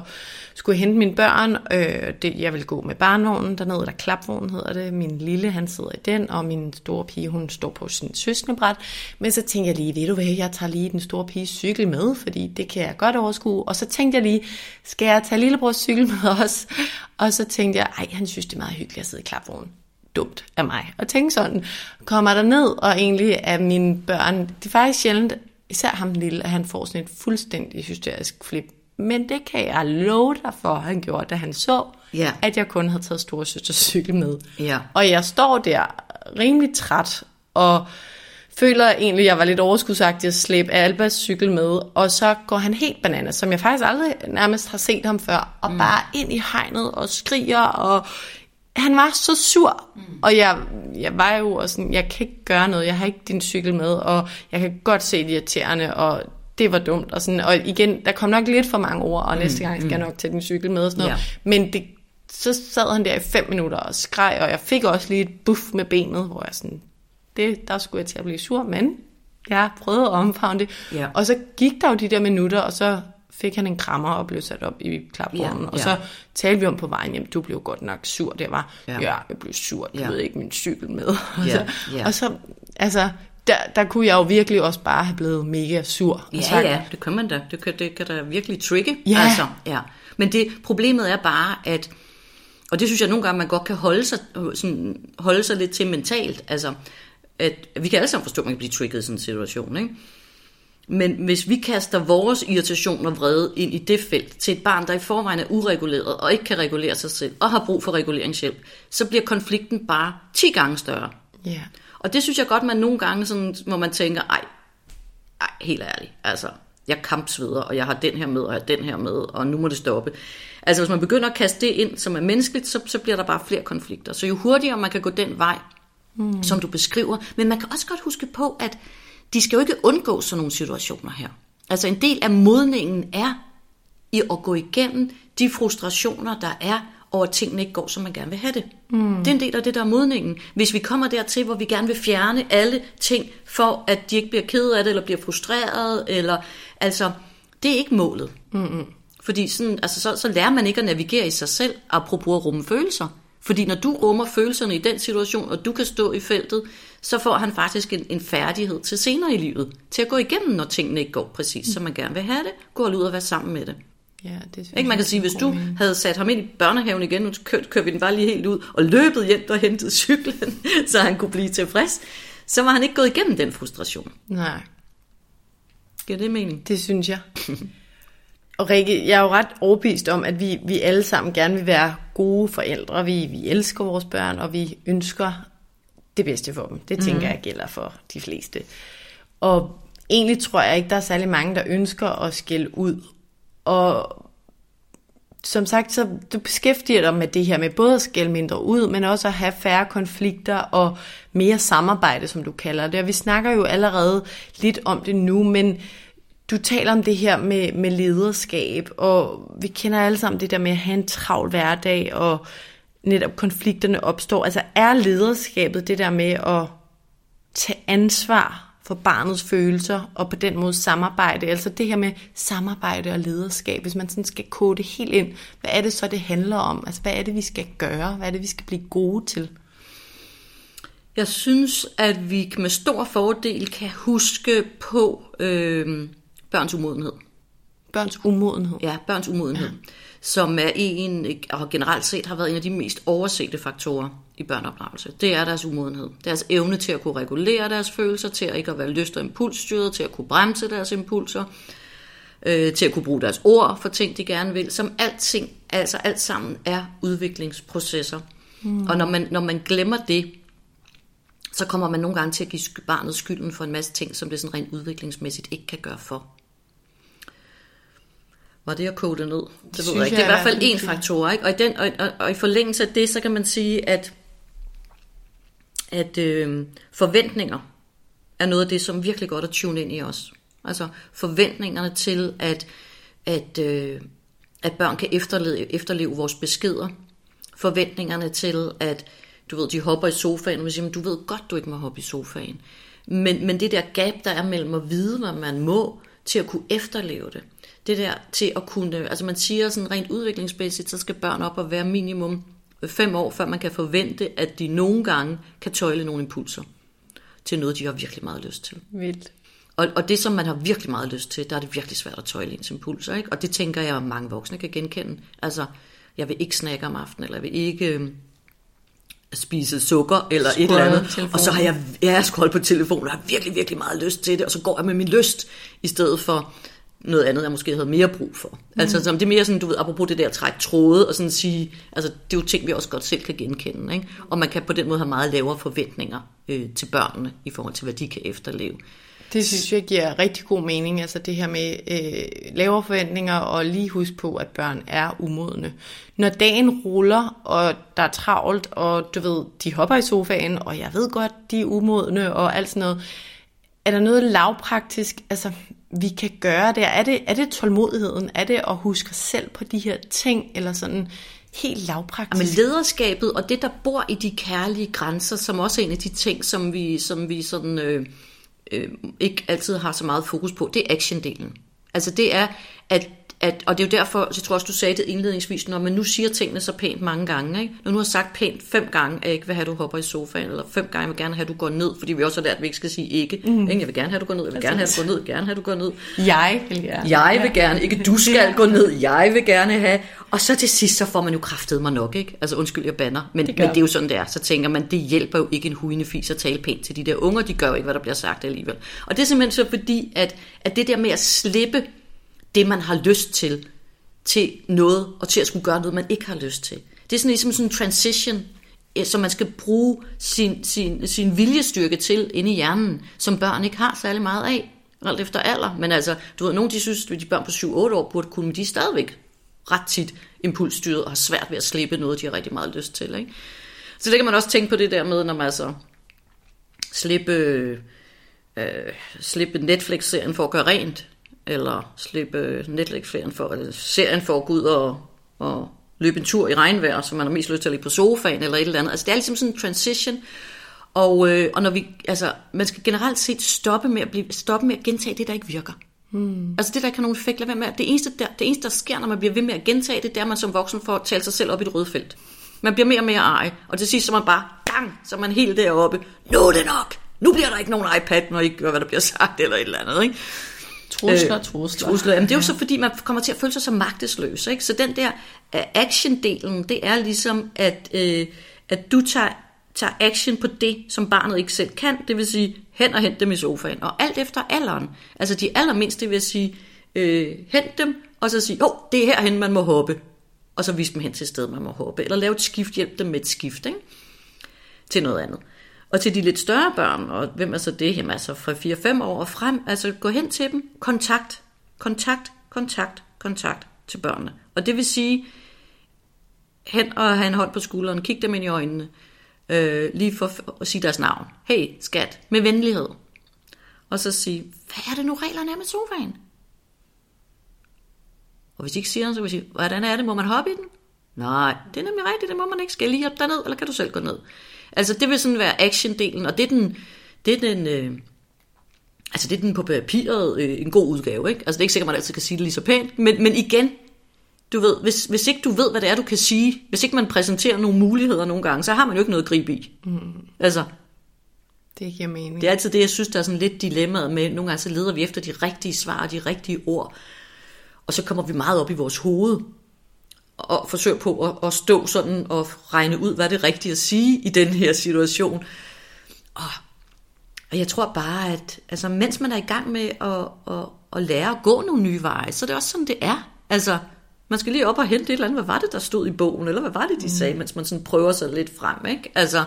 skulle jeg hente mine børn. Øh, det, jeg vil gå med barnvognen dernede, eller klapvognen hedder det. Min lille, han sidder i den, og min store pige, hun står på sin søskendebræt. Men så tænkte jeg lige, ved du hvad, jeg tager lige den store piges cykel med, fordi det kan jeg godt overskue. Og så tænkte jeg lige, skal jeg tage lillebrors cykel med (laughs) også? Og så tænkte jeg, ej, han synes, det er meget hyggeligt at sidde i klapvognen dumt af mig at tænke sådan. Kommer der ned, og egentlig er mine børn, det er faktisk sjældent, især ham lille, at han får sådan et fuldstændig hysterisk flip. Men det kan jeg love dig for, han gjorde, da han så, Ja. at jeg kun havde taget store søsters cykel med. Ja. Og jeg står der rimelig træt, og føler egentlig, at jeg var lidt overskudsagtig at slæbe Albas cykel med, og så går han helt banana, som jeg faktisk aldrig nærmest har set ham før, og mm. bare ind i hegnet og skriger, og han var så sur, mm. og jeg, jeg var jo også sådan, jeg kan ikke gøre noget, jeg har ikke din cykel med, og jeg kan godt se det irriterende, og det var dumt, og, sådan, og igen, der kom nok lidt for mange ord, og næste gang skal jeg nok tage din cykel med, og sådan noget, Ja. men det, så sad han der i fem minutter og skreg, og jeg fik også lige et buff med benet, hvor jeg sådan, det, der skulle jeg til at blive sur, men jeg prøvede at omfavne det. Ja. Og så gik der jo de der minutter, og så fik han en krammer og blev sat op i klapvognen. Ja, Og ja. så talte vi om på vejen hjem, du blev godt nok sur. Det var, Ja. ja, jeg blev sur, du Ja. ved ikke min cykel med. (laughs) Og, Ja, så, ja. og så, altså, der, der kunne jeg jo virkelig også bare have blevet mega sur. og Ja, sagt, ja, det kan man da. Det kan, det kan da virkelig trigge. Ja. Altså, ja. Men det, problemet er bare, at, og det synes jeg nogle gange, man godt kan holde sig, sådan, holde sig lidt til mentalt, altså, at vi kan alle sammen forstå, at man kan blive trigget i sådan en situation, ikke? Men hvis vi kaster vores irritation og vrede ind i det felt til et barn, der i forvejen er ureguleret og ikke kan regulere sig selv og har brug for reguleringshjælp, så bliver konflikten bare 10 gange større. Ja. Og det synes jeg godt, man nogle gange, sådan, hvor man tænker, ej, ej, helt ærligt, altså, jeg kampsveder, og jeg har den her med, og jeg har den her med, og nu må det stoppe. Altså, hvis man begynder at kaste det ind, som er menneskeligt, så, så bliver der bare flere konflikter. Så jo hurtigere man kan gå den vej, mm. som du beskriver, men man kan også godt huske på, at de skal jo ikke undgå sådan nogle situationer her. Altså, en del af modningen er i at gå igennem de frustrationer, der er over, at tingene ikke går, som man gerne vil have det. Mm. Det er en del af det, der er modningen. Hvis vi kommer dertil, hvor vi gerne vil fjerne alle ting, for at de ikke bliver ked af det, eller bliver frustreret, eller altså, det er ikke målet. Mm-hmm. Fordi sådan, altså, så, så lærer man ikke at navigere i sig selv, apropos at rumme følelser. Fordi når du rummer følelserne i den situation, og du kan stå i feltet, så får han faktisk en, en færdighed til senere i livet, til at gå igennem, når tingene ikke går præcis, som man gerne vil have det, gå ud og være sammen med det. Ja, det Ikke? Man kan sige, hvis du mening. havde sat ham ind i børnehaven igen, nu kører, kører vi den bare lige helt ud, og løbet hjem og hentet cyklen, (laughs) så han kunne blive tilfreds, så var han ikke gået igennem den frustration. Nej. Giver det mening? Det synes jeg. (laughs) Og Rikke, jeg er jo ret overbevist om, at vi, vi alle sammen gerne vil være gode forældre. Vi, vi elsker vores børn, og vi ønsker det bedste for dem. Det tænker mm. jeg gælder for de fleste. Og egentlig tror jeg ikke, der er særlig mange, der ønsker at skælde ud. Og som sagt, så du beskæftiger dig med det her med både at skælde mindre ud, men også at have færre konflikter og mere samarbejde, som du kalder det. Og vi snakker jo allerede lidt om det nu, men du taler om det her med, med lederskab, og vi kender alle sammen det der med at have en travl hverdag, og netop konflikterne opstår. Altså er lederskabet det der med at tage ansvar for barnets følelser, og på den måde samarbejde. Altså det her med samarbejde og lederskab, hvis man sådan skal kode det helt ind, hvad er det så, det handler om? Altså hvad er det, vi skal gøre? Hvad er det, vi skal blive gode til? Jeg synes, at vi med stor fordel kan huske på øh, børns umodenhed. Børns umodenhed. Ja, børns umodenhed. Ja. Som er en, og generelt set har været en af de mest oversete faktorer i børneopdragelse. Det er deres umodenhed. Deres evne til at kunne regulere deres følelser, til at ikke at være lyst- og impulsstyret, til at kunne bremse deres impulser, øh, til at kunne bruge deres ord for ting, de gerne vil, som alting, altså alt sammen er udviklingsprocesser. Mm. Og når man, når man glemmer det, så kommer man nogle gange til at give barnet skylden for en masse ting, som det sådan rent udviklingsmæssigt ikke kan gøre for. Var det at kode det ned? Det, det ved jeg ikke. Det jeg er i er hvert fald en faktor. Ikke? Og, i den, og, og, og i forlængelse af det, så kan man sige, at, at øh, forventninger er noget af det, som virkelig godt at tune ind i os. Altså forventningerne til, at, at, øh, at børn kan efterleve, efterleve vores beskeder. Forventningerne til, at du ved, de hopper i sofaen, og man siger, du ved godt, du ikke må hoppe i sofaen. Men, men det der gab, der er mellem at vide, hvad man må, til at kunne efterleve det. Det der til at kunne, altså man siger sådan rent udviklingsmæssigt, så skal børn op og være minimum fem år, før man kan forvente, at de nogle gange kan tøjle nogle impulser til noget, de har virkelig meget lyst til. Vildt. Og, og det, som man har virkelig meget lyst til, der er det virkelig svært at tøjle ens impulser. Ikke? Og det tænker jeg, at mange voksne kan genkende. Altså, jeg vil ikke snakke om aftenen, eller jeg vil ikke øh, spise sukker, eller et eller andet. telefonen. Og så har jeg, ja, jeg scrollet på telefonen, og har virkelig, virkelig meget lyst til det, og så går jeg med min lyst, i stedet for noget andet, jeg måske havde mere brug for. Mm. Altså, som det er mere sådan, du ved, apropos det der at trække tråde, og sådan sige, altså, det er jo ting, vi også godt selv kan genkende, ikke? Og man kan på den måde have meget lavere forventninger øh, til børnene, i forhold til, hvad de kan efterleve. Det synes jeg giver rigtig god mening, altså det her med øh, lavere forventninger og lige huske på, at børn er umodne. Når dagen ruller, og der er travlt, og du ved, de hopper i sofaen, og jeg ved godt, de er umodne og alt sådan noget, er der noget lavpraktisk, altså vi kan gøre der? Er det, er det tålmodigheden? Er det at huske selv på de her ting, eller sådan helt lavpraktisk? Men lederskabet og det, der bor i de kærlige grænser, som også er en af de ting, som vi, som vi sådan, øh, øh, ikke altid har så meget fokus på, det er actiondelen. Altså det er, at at, og det er jo derfor, jeg tror også, du sagde det indledningsvis, når man nu siger tingene så pænt mange gange, ikke? når nu har sagt pænt fem gange, at jeg ikke vil have, at du hopper i sofaen, eller fem gange, jeg vil gerne have, at du går ned, fordi vi også har lært, at vi ikke skal sige ikke. Mm. Jeg vil gerne have, at du går ned, jeg vil gerne have, at du går ned, gerne have, at du går ned. Jeg vil gerne. Jeg vil gerne, ikke du skal gå ned, jeg vil gerne have. Og så til sidst, så får man jo kraftet mig nok, ikke? Altså undskyld, jeg banner. Men det, men det er jo sådan, det er. Så tænker man, det hjælper jo ikke en huine fis at tale pænt til de der unger. De gør jo ikke, hvad der bliver sagt alligevel. Og det er simpelthen så fordi, at, at det der med at slippe det, man har lyst til, til noget, og til at skulle gøre noget, man ikke har lyst til. Det er sådan ligesom sådan en transition, som man skal bruge sin, sin, sin viljestyrke til inde i hjernen, som børn ikke har særlig meget af, alt efter alder. Men altså, du ved, nogle de synes, at de børn på 7-8 år burde kunne, men de er stadigvæk ret tit impulsstyret og har svært ved at slippe noget, de har rigtig meget lyst til. Ikke? Så det kan man også tænke på det der med, når man altså slippe, øh, øh slippe Netflix-serien for at gøre rent, eller slippe Netflix-serien for, eller serien for at gå ud og, og løbe en tur i regnvejr, så man har mest lyst til at ligge på sofaen eller et eller andet. Altså det er ligesom sådan en transition, og, øh, og når vi, altså, man skal generelt set stoppe med at, blive, stoppe med at gentage det, der ikke virker. Hmm. Altså det, der ikke har nogen effekt, lad være med. Det eneste, der, det eneste, der sker, når man bliver ved med at gentage det, det er, at man som voksen får talt sig selv op i et rødt felt. Man bliver mere og mere ej, og til sidst så er man bare, gang, så man helt deroppe. Nu er det nok! Nu bliver der ikke nogen iPad, når I gør, hvad der bliver sagt, eller et eller andet, ikke? Trusler, trusler. trusler. Jamen, det er jo så fordi, man kommer til at føle sig så magtesløs. Ikke? Så den der uh, action-delen, det er ligesom, at, uh, at du tager, tager action på det, som barnet ikke selv kan. Det vil sige, hen og hent dem i sofaen. Og alt efter alderen. Altså de allermindste, vil sige, uh, hent dem, og så sige, åh, oh, det er herhen, man må hoppe. Og så vise dem hen til et sted, man må hoppe. Eller lave et skift, hjælp dem med et skift, ikke? til noget andet. Og til de lidt større børn, og hvem er så det? Jamen altså fra 4-5 år og frem, altså gå hen til dem, kontakt, kontakt, kontakt, kontakt til børnene. Og det vil sige, hen og have en hånd på skulderen, kig dem ind i øjnene, øh, lige for at sige deres navn. Hey, skat, med venlighed. Og så sige, hvad er det nu reglerne er med sofaen? Og hvis de ikke siger noget, så kan vi sige, hvordan er det, må man hoppe i den? Nej, det er nemlig rigtigt, det må man ikke. Skal jeg lige hjælpe dig ned, eller kan du selv gå ned? Altså det vil sådan være action-delen, og det er den, det er den, øh, altså det er den på papiret øh, en god udgave, ikke? Altså det er ikke sikkert, man altid kan sige det lige så pænt, men, men igen, du ved, hvis, hvis ikke du ved, hvad det er, du kan sige, hvis ikke man præsenterer nogle muligheder nogle gange, så har man jo ikke noget at gribe i. Mm. Altså, Det giver mening. det er altid det, jeg synes, der er sådan lidt dilemmaet med, nogle gange så leder vi efter de rigtige svar og de rigtige ord, og så kommer vi meget op i vores hoved, og forsøger på at, at stå sådan og regne ud, hvad det er rigtigt at sige i den her situation. Og, og jeg tror bare, at altså, mens man er i gang med at, at, at lære at gå nogle nye veje, så er det også sådan, det er. Altså, man skal lige op og hente et eller andet. Hvad var det, der stod i bogen? Eller hvad var det, de sagde, mens man sådan prøver sig lidt frem, ikke? Altså,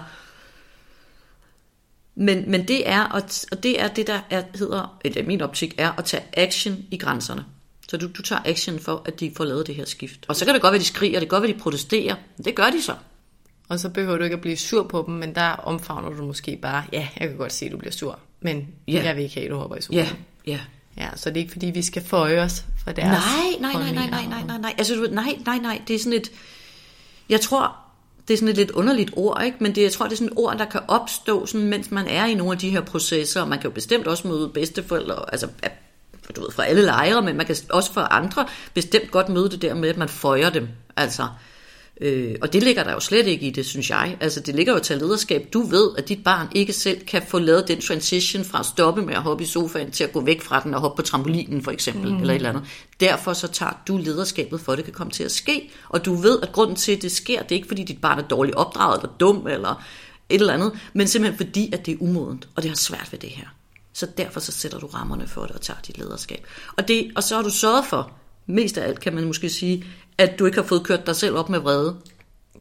men, men det er, og, det er det, der er, hedder, eller i min optik, er at tage action i grænserne. Så du, du tager action for, at de får lavet det her skift. Og så kan det godt være, de skriger, det kan godt være, de protesterer. Det gør de så. Og så behøver du ikke at blive sur på dem, men der omfavner du måske bare, ja, jeg kan godt se, at du bliver sur, men Ja. jeg vil ikke have, at du hopper i solen. Ja, ja. ja. så det er ikke fordi, vi skal føje os for deres Nej, nej, nej, nej, nej, nej, nej, nej. Altså, du nej, nej, nej. Det er sådan et... Jeg tror, Det er sådan et lidt underligt ord, ikke? men det, jeg tror, det er sådan et ord, der kan opstå, sådan, mens man er i nogle af de her processer, og man kan jo bestemt også møde bedsteforældre, altså du ved, fra alle lejre, men man kan også for andre bestemt godt møde det der med, at man føjer dem. Altså, Øh, og det ligger der jo slet ikke i det, synes jeg. Altså, det ligger jo til lederskab. Du ved, at dit barn ikke selv kan få lavet den transition fra at stoppe med at hoppe i sofaen til at gå væk fra den og hoppe på trampolinen, for eksempel, mm. eller et eller andet. Derfor så tager du lederskabet for, at det kan komme til at ske. Og du ved, at grunden til, at det sker, det er ikke fordi dit barn er dårligt opdraget eller dum eller et eller andet, men simpelthen fordi, at det er umodent, og det har svært ved det her. Så derfor så sætter du rammerne for det og tager dit lederskab. Og, det, og så har du sørget for, mest af alt kan man måske sige, at du ikke har fået kørt dig selv op med vrede.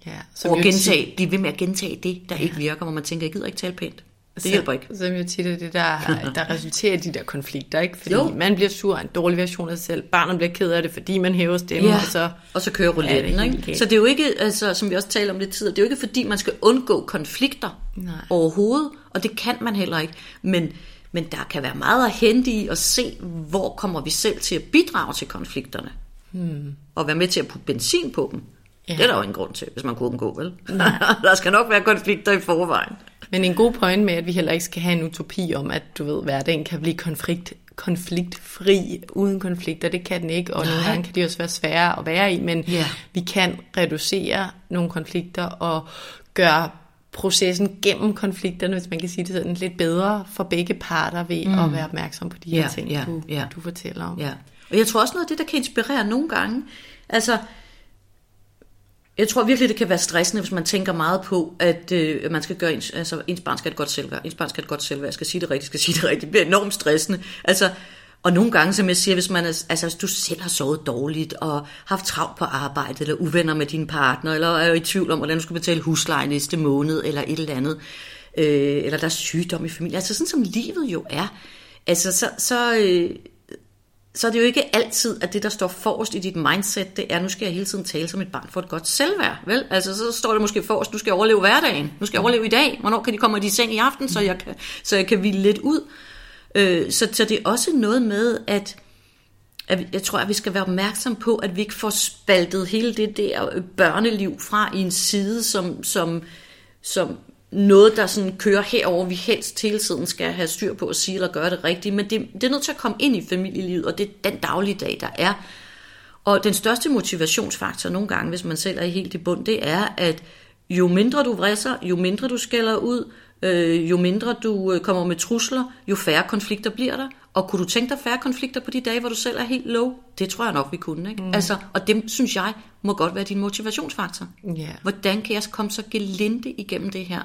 Ja, som og gentage, blive ved med at gentage det, der ja. ikke virker, hvor man tænker, jeg gider ikke tale pænt. Det så, hjælper ikke. Som jo tit er det, der, (laughs) der resulterer i de der konflikter, ikke? Fordi jo. man bliver sur af en dårlig version af sig selv, barnet bliver ked af det, fordi man hæver stemmen, ja. og så... Og så kører rouletten, ikke? Helt. Så det er jo ikke, altså, som vi også taler om lidt tid, det er jo ikke fordi, man skal undgå konflikter Nej. overhovedet, og det kan man heller ikke. Men, men der kan være meget at hente i at se, hvor kommer vi selv til at bidrage til konflikterne hmm. og være med til at putte benzin på dem. Ja. Det er der jo ingen grund til, hvis man kunne undgå, vel? (laughs) der skal nok være konflikter i forvejen. Men en god point med, at vi heller ikke skal have en utopi om, at du ved, hverdagen kan blive konflikt, konfliktfri uden konflikter. Det kan den ikke, og Nej. nogle gange kan de også være svære at være i, men ja. vi kan reducere nogle konflikter og gøre processen gennem konflikterne, hvis man kan sige det sådan, lidt bedre for begge parter ved mm. at være opmærksom på de her ja, ting, ja, du, ja. du fortæller om. Ja. Og jeg tror også noget af det, der kan inspirere nogle gange, altså, jeg tror virkelig, det kan være stressende, hvis man tænker meget på, at øh, man skal gøre ens, altså, ens barn skal et godt selvværd. Ens barn skal et godt selvværd. Jeg skal sige det rigtigt, skal sige det rigtigt. Det bliver enormt stressende. Altså, og nogle gange, som jeg siger, hvis, man er, altså, hvis du selv har sovet dårligt, og haft travlt på arbejde, eller uvenner med din partner, eller er i tvivl om, hvordan du skal betale husleje næste måned, eller et eller andet, øh, eller der er sygdom i familien, altså sådan som livet jo er, altså så, så, øh, så er det jo ikke altid, at det, der står forrest i dit mindset, det er, nu skal jeg hele tiden tale som et barn for et godt selvværd. Vel? Altså, så står det måske forrest, nu skal jeg overleve hverdagen. Nu skal jeg overleve i dag. Hvornår kan de komme i seng i aften, så jeg kan, så jeg kan hvile lidt ud. Øh, så, så det er også noget med, at, at jeg tror, at vi skal være opmærksom på, at vi ikke får spaltet hele det der børneliv fra i en side, som, som, som noget, der sådan kører herover, vi helst hele tiden skal have styr på at sige eller gøre det rigtigt, men det, det er nødt til at komme ind i familielivet, og det er den daglige dag, der er. Og den største motivationsfaktor nogle gange, hvis man selv er helt i bund, det er, at jo mindre du vrisser, jo mindre du skælder ud, øh, jo mindre du øh, kommer med trusler, jo færre konflikter bliver der. Og kunne du tænke dig færre konflikter på de dage, hvor du selv er helt low? Det tror jeg nok, vi kunne. Ikke? Mm. Altså, og det synes jeg må godt være din motivationsfaktor. Yeah. Hvordan kan jeg komme så gelinde igennem det her?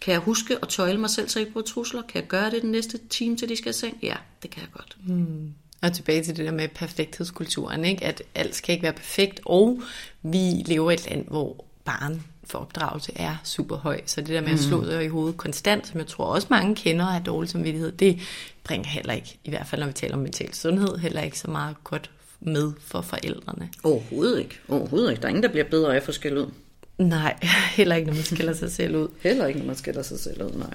Kan jeg huske at tøjle mig selv, så jeg ikke bruger trusler? Kan jeg gøre det den næste time, til de skal seng? Ja, det kan jeg godt. Mm. Og tilbage til det der med perfekthedskulturen, ikke? at alt skal ikke være perfekt, og vi lever i et land, hvor barn for opdragelse er super høj. Så det der med at slå mm. sig i hovedet konstant, som jeg tror også mange kender af dårlig samvittighed, det bringer heller ikke, i hvert fald når vi taler om mental sundhed, heller ikke så meget godt med for forældrene. Overhovedet ikke. Overhovedet ikke. Der er ingen, der bliver bedre af forskellet ud. Nej, (laughs) heller ikke, når man skiller sig selv ud. Heller ikke, når man skiller sig selv ud, nej.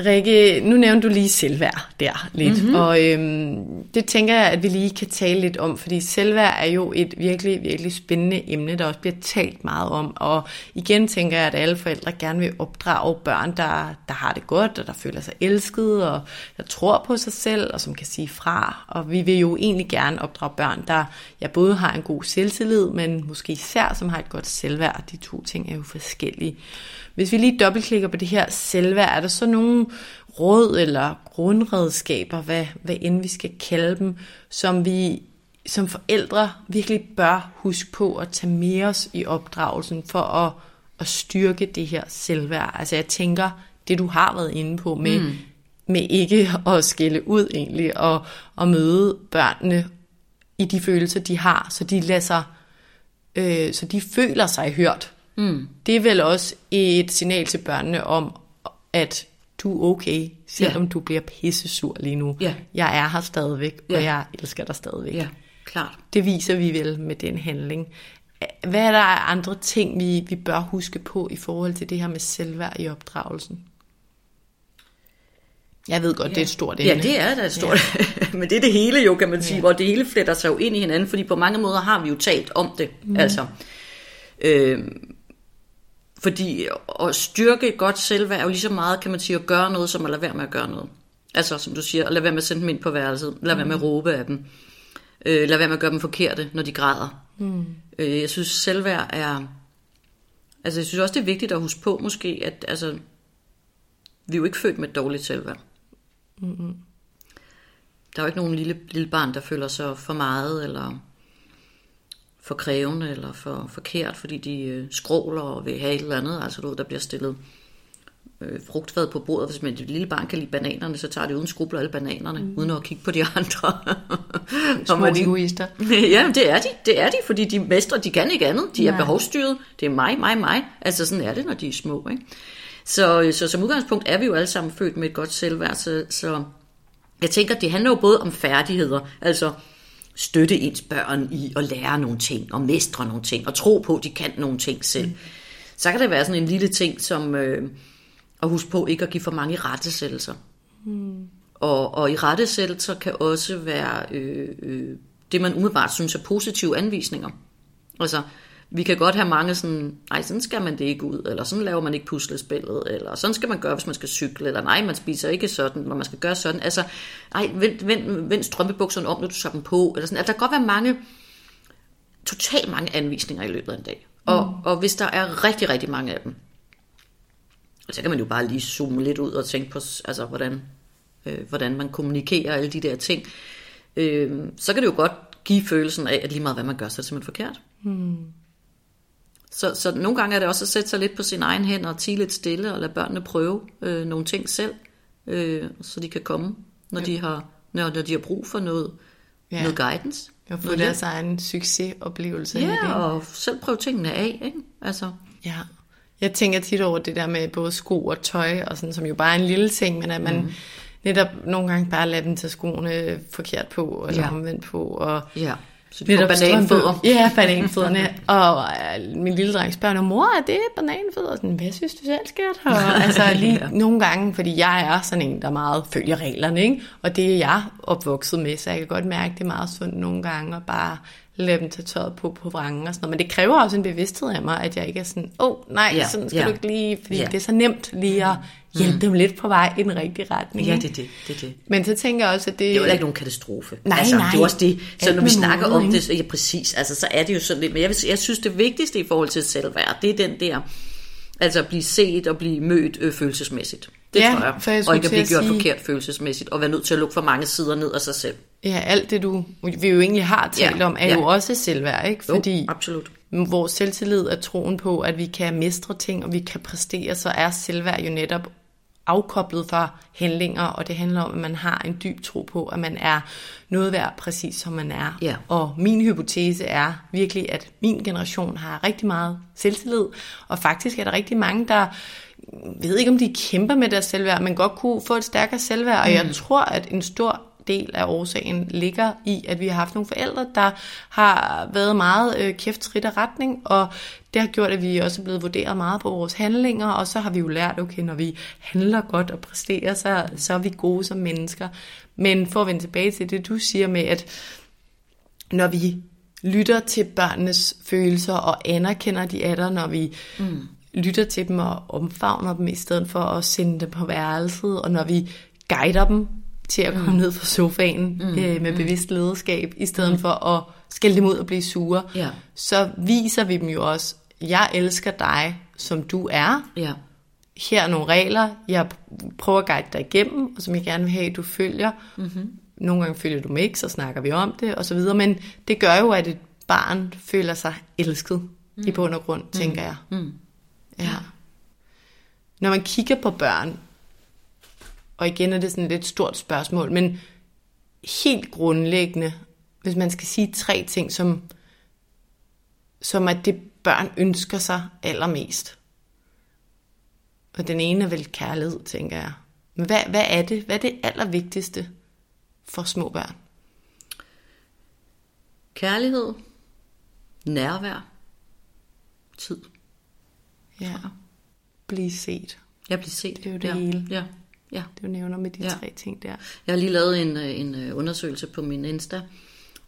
Rikke, nu nævnte du lige selvværd der lidt, mm-hmm. og øhm, det tænker jeg, at vi lige kan tale lidt om, fordi selvværd er jo et virkelig, virkelig spændende emne, der også bliver talt meget om, og igen tænker jeg, at alle forældre gerne vil opdrage børn, der, der har det godt, og der føler sig elsket, og der tror på sig selv, og som kan sige fra, og vi vil jo egentlig gerne opdrage børn, der ja, både har en god selvtillid, men måske især som har et godt selvværd, de to ting er jo forskellige. Hvis vi lige dobbeltklikker på det her selvværd, er der så nogle råd eller grundredskaber, hvad, hvad end vi skal kalde dem, som vi som forældre virkelig bør huske på at tage med os i opdragelsen for at, at styrke det her selvværd. Altså jeg tænker, det du har været inde på med, mm. med ikke (laughs) at skille ud egentlig, og, og møde børnene i de følelser, de har, så de lader sig, øh, så de føler sig hørt. Mm. Det er vel også et signal til børnene om, at du er okay, selvom ja. du bliver pissesur lige nu. Ja. Jeg er her stadigvæk, ja. og jeg elsker dig stadigvæk. Ja, klart. Det viser vi vel med den handling. Hvad er der andre ting, vi, vi bør huske på i forhold til det her med selvværd i opdragelsen? Jeg ved godt, det er et stort Ja, emne. det er da et stort, ja. (laughs) men det er det hele jo, kan man sige, ja. hvor det hele fletter sig jo ind i hinanden, fordi på mange måder har vi jo talt om det, mm. altså. Øh, fordi at styrke et godt selvværd er jo lige så meget, kan man sige, at gøre noget, som at lade være med at gøre noget. Altså, som du siger, at lade være med at sende dem ind på værelset, lade være med at råbe af dem, øh, lade være med at gøre dem forkerte, når de græder. Mm. Øh, jeg synes, selvværd er... Altså, jeg synes også, det er vigtigt at huske på, måske, at altså, vi er jo ikke født med et dårligt selvværd. Mm-hmm. Der er jo ikke nogen lille, lille barn, der føler sig for meget, eller for krævende, eller for forkert, fordi de øh, skråler og vil have et eller andet. Altså, du ved, der bliver stillet øh, frugtfad på bordet. Hvis man et lille barn kan lide bananerne, så tager det uden skrubler alle bananerne, mm. uden at kigge på de (laughs) andre. Små egoister. (laughs) Ja, det er de. Det er de, fordi de mestre, de kan ikke andet. De er behovsstyret. Det er mig, mig, mig. Altså, sådan er det, når de er små, ikke? Så, så som udgangspunkt er vi jo alle sammen født med et godt selvværd, så, så jeg tænker, det handler jo både om færdigheder, altså støtte ens børn i at lære nogle ting, og mestre nogle ting, og tro på, at de kan nogle ting selv. Mm. Så kan det være sådan en lille ting, som øh, at huske på ikke at give for mange rettesættelser. Mm. Og, og i rettesættelser kan også være øh, øh, det, man umiddelbart synes er positive anvisninger. Altså, vi kan godt have mange sådan, nej, sådan skal man det ikke ud, eller sådan laver man ikke puslespillet, eller sådan skal man gøre, hvis man skal cykle, eller nej, man spiser ikke sådan, når man skal gøre sådan. Altså, nej, vend, vend, vend strømpebukserne om, når du tager dem på, eller sådan. Altså, der kan godt være mange, totalt mange anvisninger i løbet af en dag. Og, mm. og hvis der er rigtig, rigtig mange af dem, så kan man jo bare lige zoome lidt ud og tænke på, altså, hvordan, øh, hvordan man kommunikerer alle de der ting. Øh, så kan det jo godt give følelsen af, at lige meget hvad man gør, så er det simpelthen forkert. Mm. Så, så nogle gange er det også at sætte sig lidt på sin egen hænder og tige lidt stille og lade børnene prøve øh, nogle ting selv, øh, så de kan komme, når, ja. de har, når, når de har brug for noget, ja. noget guidance. Og få deres egen succesoplevelse. Ja, i det. og selv prøve tingene af. Ikke? Altså. Ja. Jeg tænker tit over det der med både sko og tøj, og sådan, som jo bare er en lille ting, men at man mm. netop nogle gange bare lader dem tage skoene forkert på, eller ja. omvendt på. Og ja. Du får bananfødder. Ja, bananfødderne. og øh, min lille dreng spørger, mor, er det bananfødder? Sådan, Hvad synes du selv, skat? Og, (laughs) altså lige ja. nogle gange, fordi jeg er sådan en, der meget følger reglerne, ikke? og det er jeg opvokset med, så jeg kan godt mærke, det er meget sundt nogle gange at bare lade dem tage tøjet på på vrangen og sådan noget. Men det kræver også en bevidsthed af mig, at jeg ikke er sådan, åh oh, nej, ja, sådan skal ja. du ikke lige, fordi ja. det er så nemt lige at hjælpe mm. dem lidt på vej i den rigtige retning. Ja, det er det, det, det. Men så tænker jeg også, at det... Det er jo ikke nogen katastrofe. Nej, altså, nej. Det er også det, så Alt når vi snakker måde, om ikke? det, så, ja præcis, altså så er det jo sådan lidt, men jeg, jeg synes det vigtigste i forhold til selvværd, det er den der, altså at blive set og blive mødt øh, følelsesmæssigt. Det Ja, tror jeg. for jeg og ikke at blive gjort sige- forkert følelsesmæssigt, og være nødt til at lukke for mange sider ned af sig selv. Ja, alt det du, vi jo egentlig har talt Ja, om, er ja. jo også selvværd, ikke? Jo, Fordi absolut. vores selvtillid er troen på, at vi kan mestre ting, og vi kan præstere, så er selvværd jo netop afkoblet fra handlinger, og det handler om, at man har en dyb tro på, at man er noget værd præcis som man er. Ja. Og min hypotese er virkelig, at min generation har rigtig meget selvtillid, og faktisk er der rigtig mange, der ved ikke, om de kæmper med deres selvværd, men godt kunne få et stærkere selvværd, og jeg tror, at en stor del af årsagen ligger i, at vi har haft nogle forældre, der har været meget øh, kæftskridt af retning, og det har gjort, at vi også er blevet vurderet meget på vores handlinger, og så har vi jo lært, okay, når vi handler godt og præsterer, så, så er vi gode som mennesker. Men for at vende tilbage til det, du siger med, at når vi lytter til børnenes følelser og anerkender de er der, når vi mm. lytter til dem og omfavner dem, i stedet for at sende dem på værelset, og når vi guider dem til at komme mm. ned fra sofaen mm. øh, med bevidst lederskab, i stedet mm. for at skælde dem ud og blive sure, Ja. så viser vi dem jo også, jeg elsker dig, som du er. Ja. Her er nogle regler, jeg prøver at guide dig igennem, og som jeg gerne vil have, at du følger. Mm-hmm. Nogle gange følger du dem ikke, så snakker vi om det, og så videre. Men det gør jo, at et barn føler sig elsket mm. i bund og grund, tænker jeg. Mm. Ja. Når man kigger på børn, og igen er det sådan et lidt stort spørgsmål, men helt grundlæggende, hvis man skal sige tre ting, som, som at det børn ønsker sig allermest. Og den ene er vel kærlighed, tænker jeg. Men hvad, hvad er det? Hvad er det allervigtigste for små børn? Kærlighed, nærvær, tid. Ja. Blive set. Jeg bliver set. Det er jo det ja. hele. Ja. Ja. du nævner med de Ja. tre ting der. Jeg har lige lavet en, øh, en øh, undersøgelse på min Insta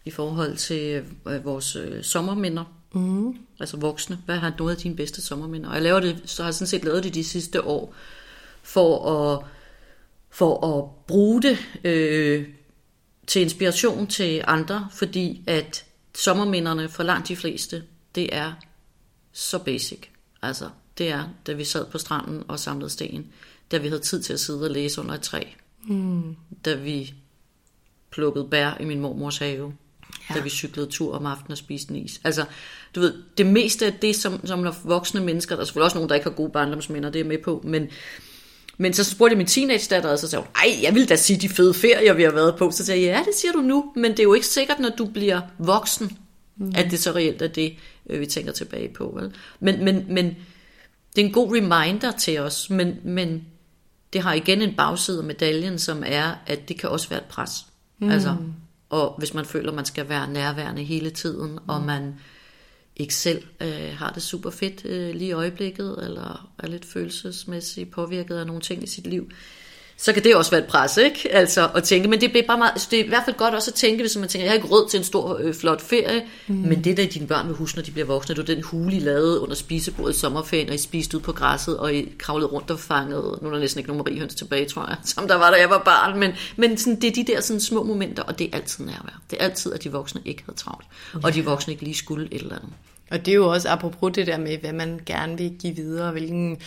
i forhold til øh, vores sommerminder. Mm. Altså voksne. Hvad har nogle af dine bedste sommerminder? Og jeg laver det, så har jeg sådan set lavet det de sidste år for at, for at bruge det øh, til inspiration til andre, fordi at sommerminderne for langt de fleste, det er så basic. Altså, det er, da vi sad på stranden og samlede sten, da vi havde tid til at sidde og læse under et træ, mm. da vi plukkede bær i min mormors have, ja. da vi cyklede tur om aftenen og spiste en is. Altså, du ved, det meste af det, som, som når voksne mennesker, der er selvfølgelig også nogen, der ikke har gode barndomsminder, det er med på, men, men så spurgte jeg min teenage-datter, og så sagde hun, ej, jeg vil da sige de fede ferier, vi har været på. Så sagde jeg, ja, det siger du nu, men det er jo ikke sikkert, når du bliver voksen, mm. at det så reelt er det, øh, vi tænker tilbage på. Vel? Men, men, men det er en god reminder til os, men, men det har igen en bagside af medaljen, som er, at det kan også være et pres. Mm. Altså, og hvis man føler, man skal være nærværende hele tiden, mm. og man ikke selv øh, har det super fedt øh, lige i øjeblikket, eller er lidt følelsesmæssigt påvirket af nogle ting i sit liv, så kan det også være et pres, ikke? Altså at tænke, men det bliver bare meget, det er i hvert fald godt også at tænke, hvis man tænker, jeg har ikke råd til en stor, øh, flot ferie, mm. men det der dine børn vil huske, når de bliver voksne, det var den hule, I lavede under spisebordet i sommerferien, og I spiste ud på græsset, og I kravlede rundt og fangede, nu er der næsten ikke nogen mariehøns tilbage, tror jeg, (laughs) som der var, da jeg var barn, men, men sådan, det er de der sådan, små momenter, og det er altid nærvær. Det er altid, at de voksne ikke havde travlt, og de voksne ikke lige skulle et eller andet. Og det er jo også apropos det der med, hvad man gerne vil give videre, hvilken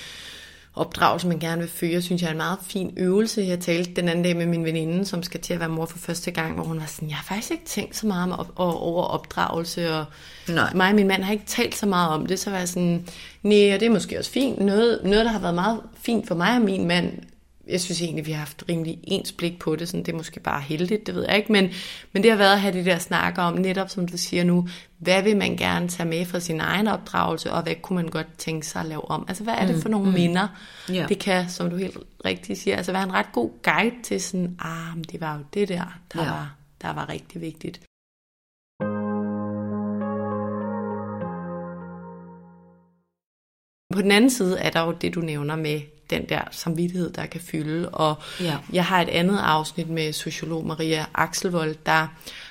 opdragelse man gerne vil føre, synes jeg er en meget fin øvelse. Jeg talte den anden dag med min veninde, som skal til at være mor for første gang, hvor hun var sådan, jeg har faktisk ikke tænkt så meget om op- og- over opdragelse, og Nej. mig og min mand har ikke talt så meget om det, så var jeg sådan, nej, og det er måske også fint. Noget, noget, der har været meget fint for mig og min mand, jeg synes egentlig, vi har haft rimelig ens blik på det, sådan, det er måske bare heldigt, det ved jeg ikke, men, men det har været at have de der snakker om, netop som du siger nu, hvad vil man gerne tage med fra sin egen opdragelse, og hvad kunne man godt tænke sig at lave om? Altså, hvad er det for nogle mm, minder? Ja. Det kan, som du helt rigtigt siger, altså være en ret god guide til sådan, ah, men det var jo det der, der, Ja. var, der var rigtig vigtigt. På den anden side er der jo det, du nævner med den der samvittighed, der kan fylde. Og Ja. jeg har et andet afsnit med sociolog Maria Axelvold, der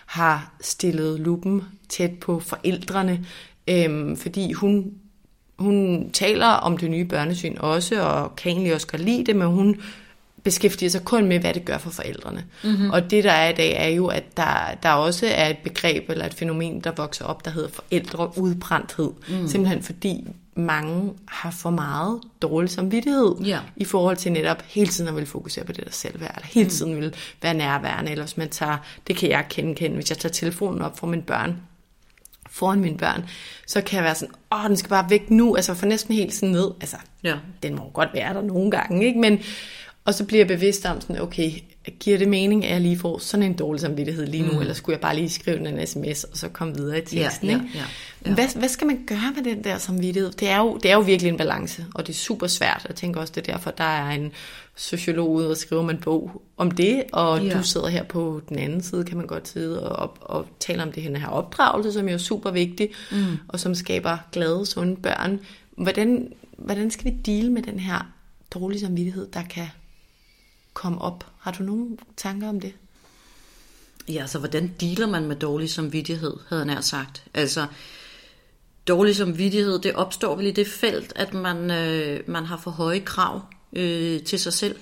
har stillet lupen tæt på forældrene, øhm, fordi hun, hun taler om det nye børnesyn også, og kan egentlig også godt lide det, men hun beskæftiger sig kun med, hvad det gør for forældrene. Mm-hmm. Og det, der er i dag, er jo, at der, der også er et begreb eller et fænomen, der vokser op, der hedder forældreudbrændthed. Mm. Simpelthen fordi mange har for meget dårlig samvittighed Ja. i forhold til netop hele tiden at vil fokusere på det der selvværd, eller hele tiden vil være nærværende, eller hvis man tager, det kan jeg kende, kende hvis jeg tager telefonen op for mine børn, foran mine børn, så kan jeg være sådan, åh, den skal bare væk nu, altså for næsten helt sådan ned, altså, Ja. den må godt være der nogle gange, ikke? Men, og så bliver jeg bevidst om sådan, okay, giver det mening, at jeg lige får sådan en dårlig samvittighed lige nu, mm. eller skulle jeg bare lige skrive en sms, og så komme videre i teksten, Ja, ja, ikke? Ja, Hvad, hvad skal man gøre med den der samvittighed? Det er, jo, det er jo virkelig en balance, og det er super svært. Jeg tænker også, det er derfor, der er en sociolog ude og skriver en bog om det, og Ja. du sidder her på den anden side, kan man godt sidde og, og, og tale om det her, her opdragelse, som jo er super vigtig, mm. og som skaber glade, sunde børn. Hvordan, hvordan skal vi deal med den her dårlige samvittighed, der kan komme op? Har du nogle tanker om det? Ja, altså hvordan dealer man med dårlig samvittighed, havde nær sagt. Altså, dårlig samvittighed, det opstår vel i det felt, at man, øh, man har for høje krav øh, til sig selv.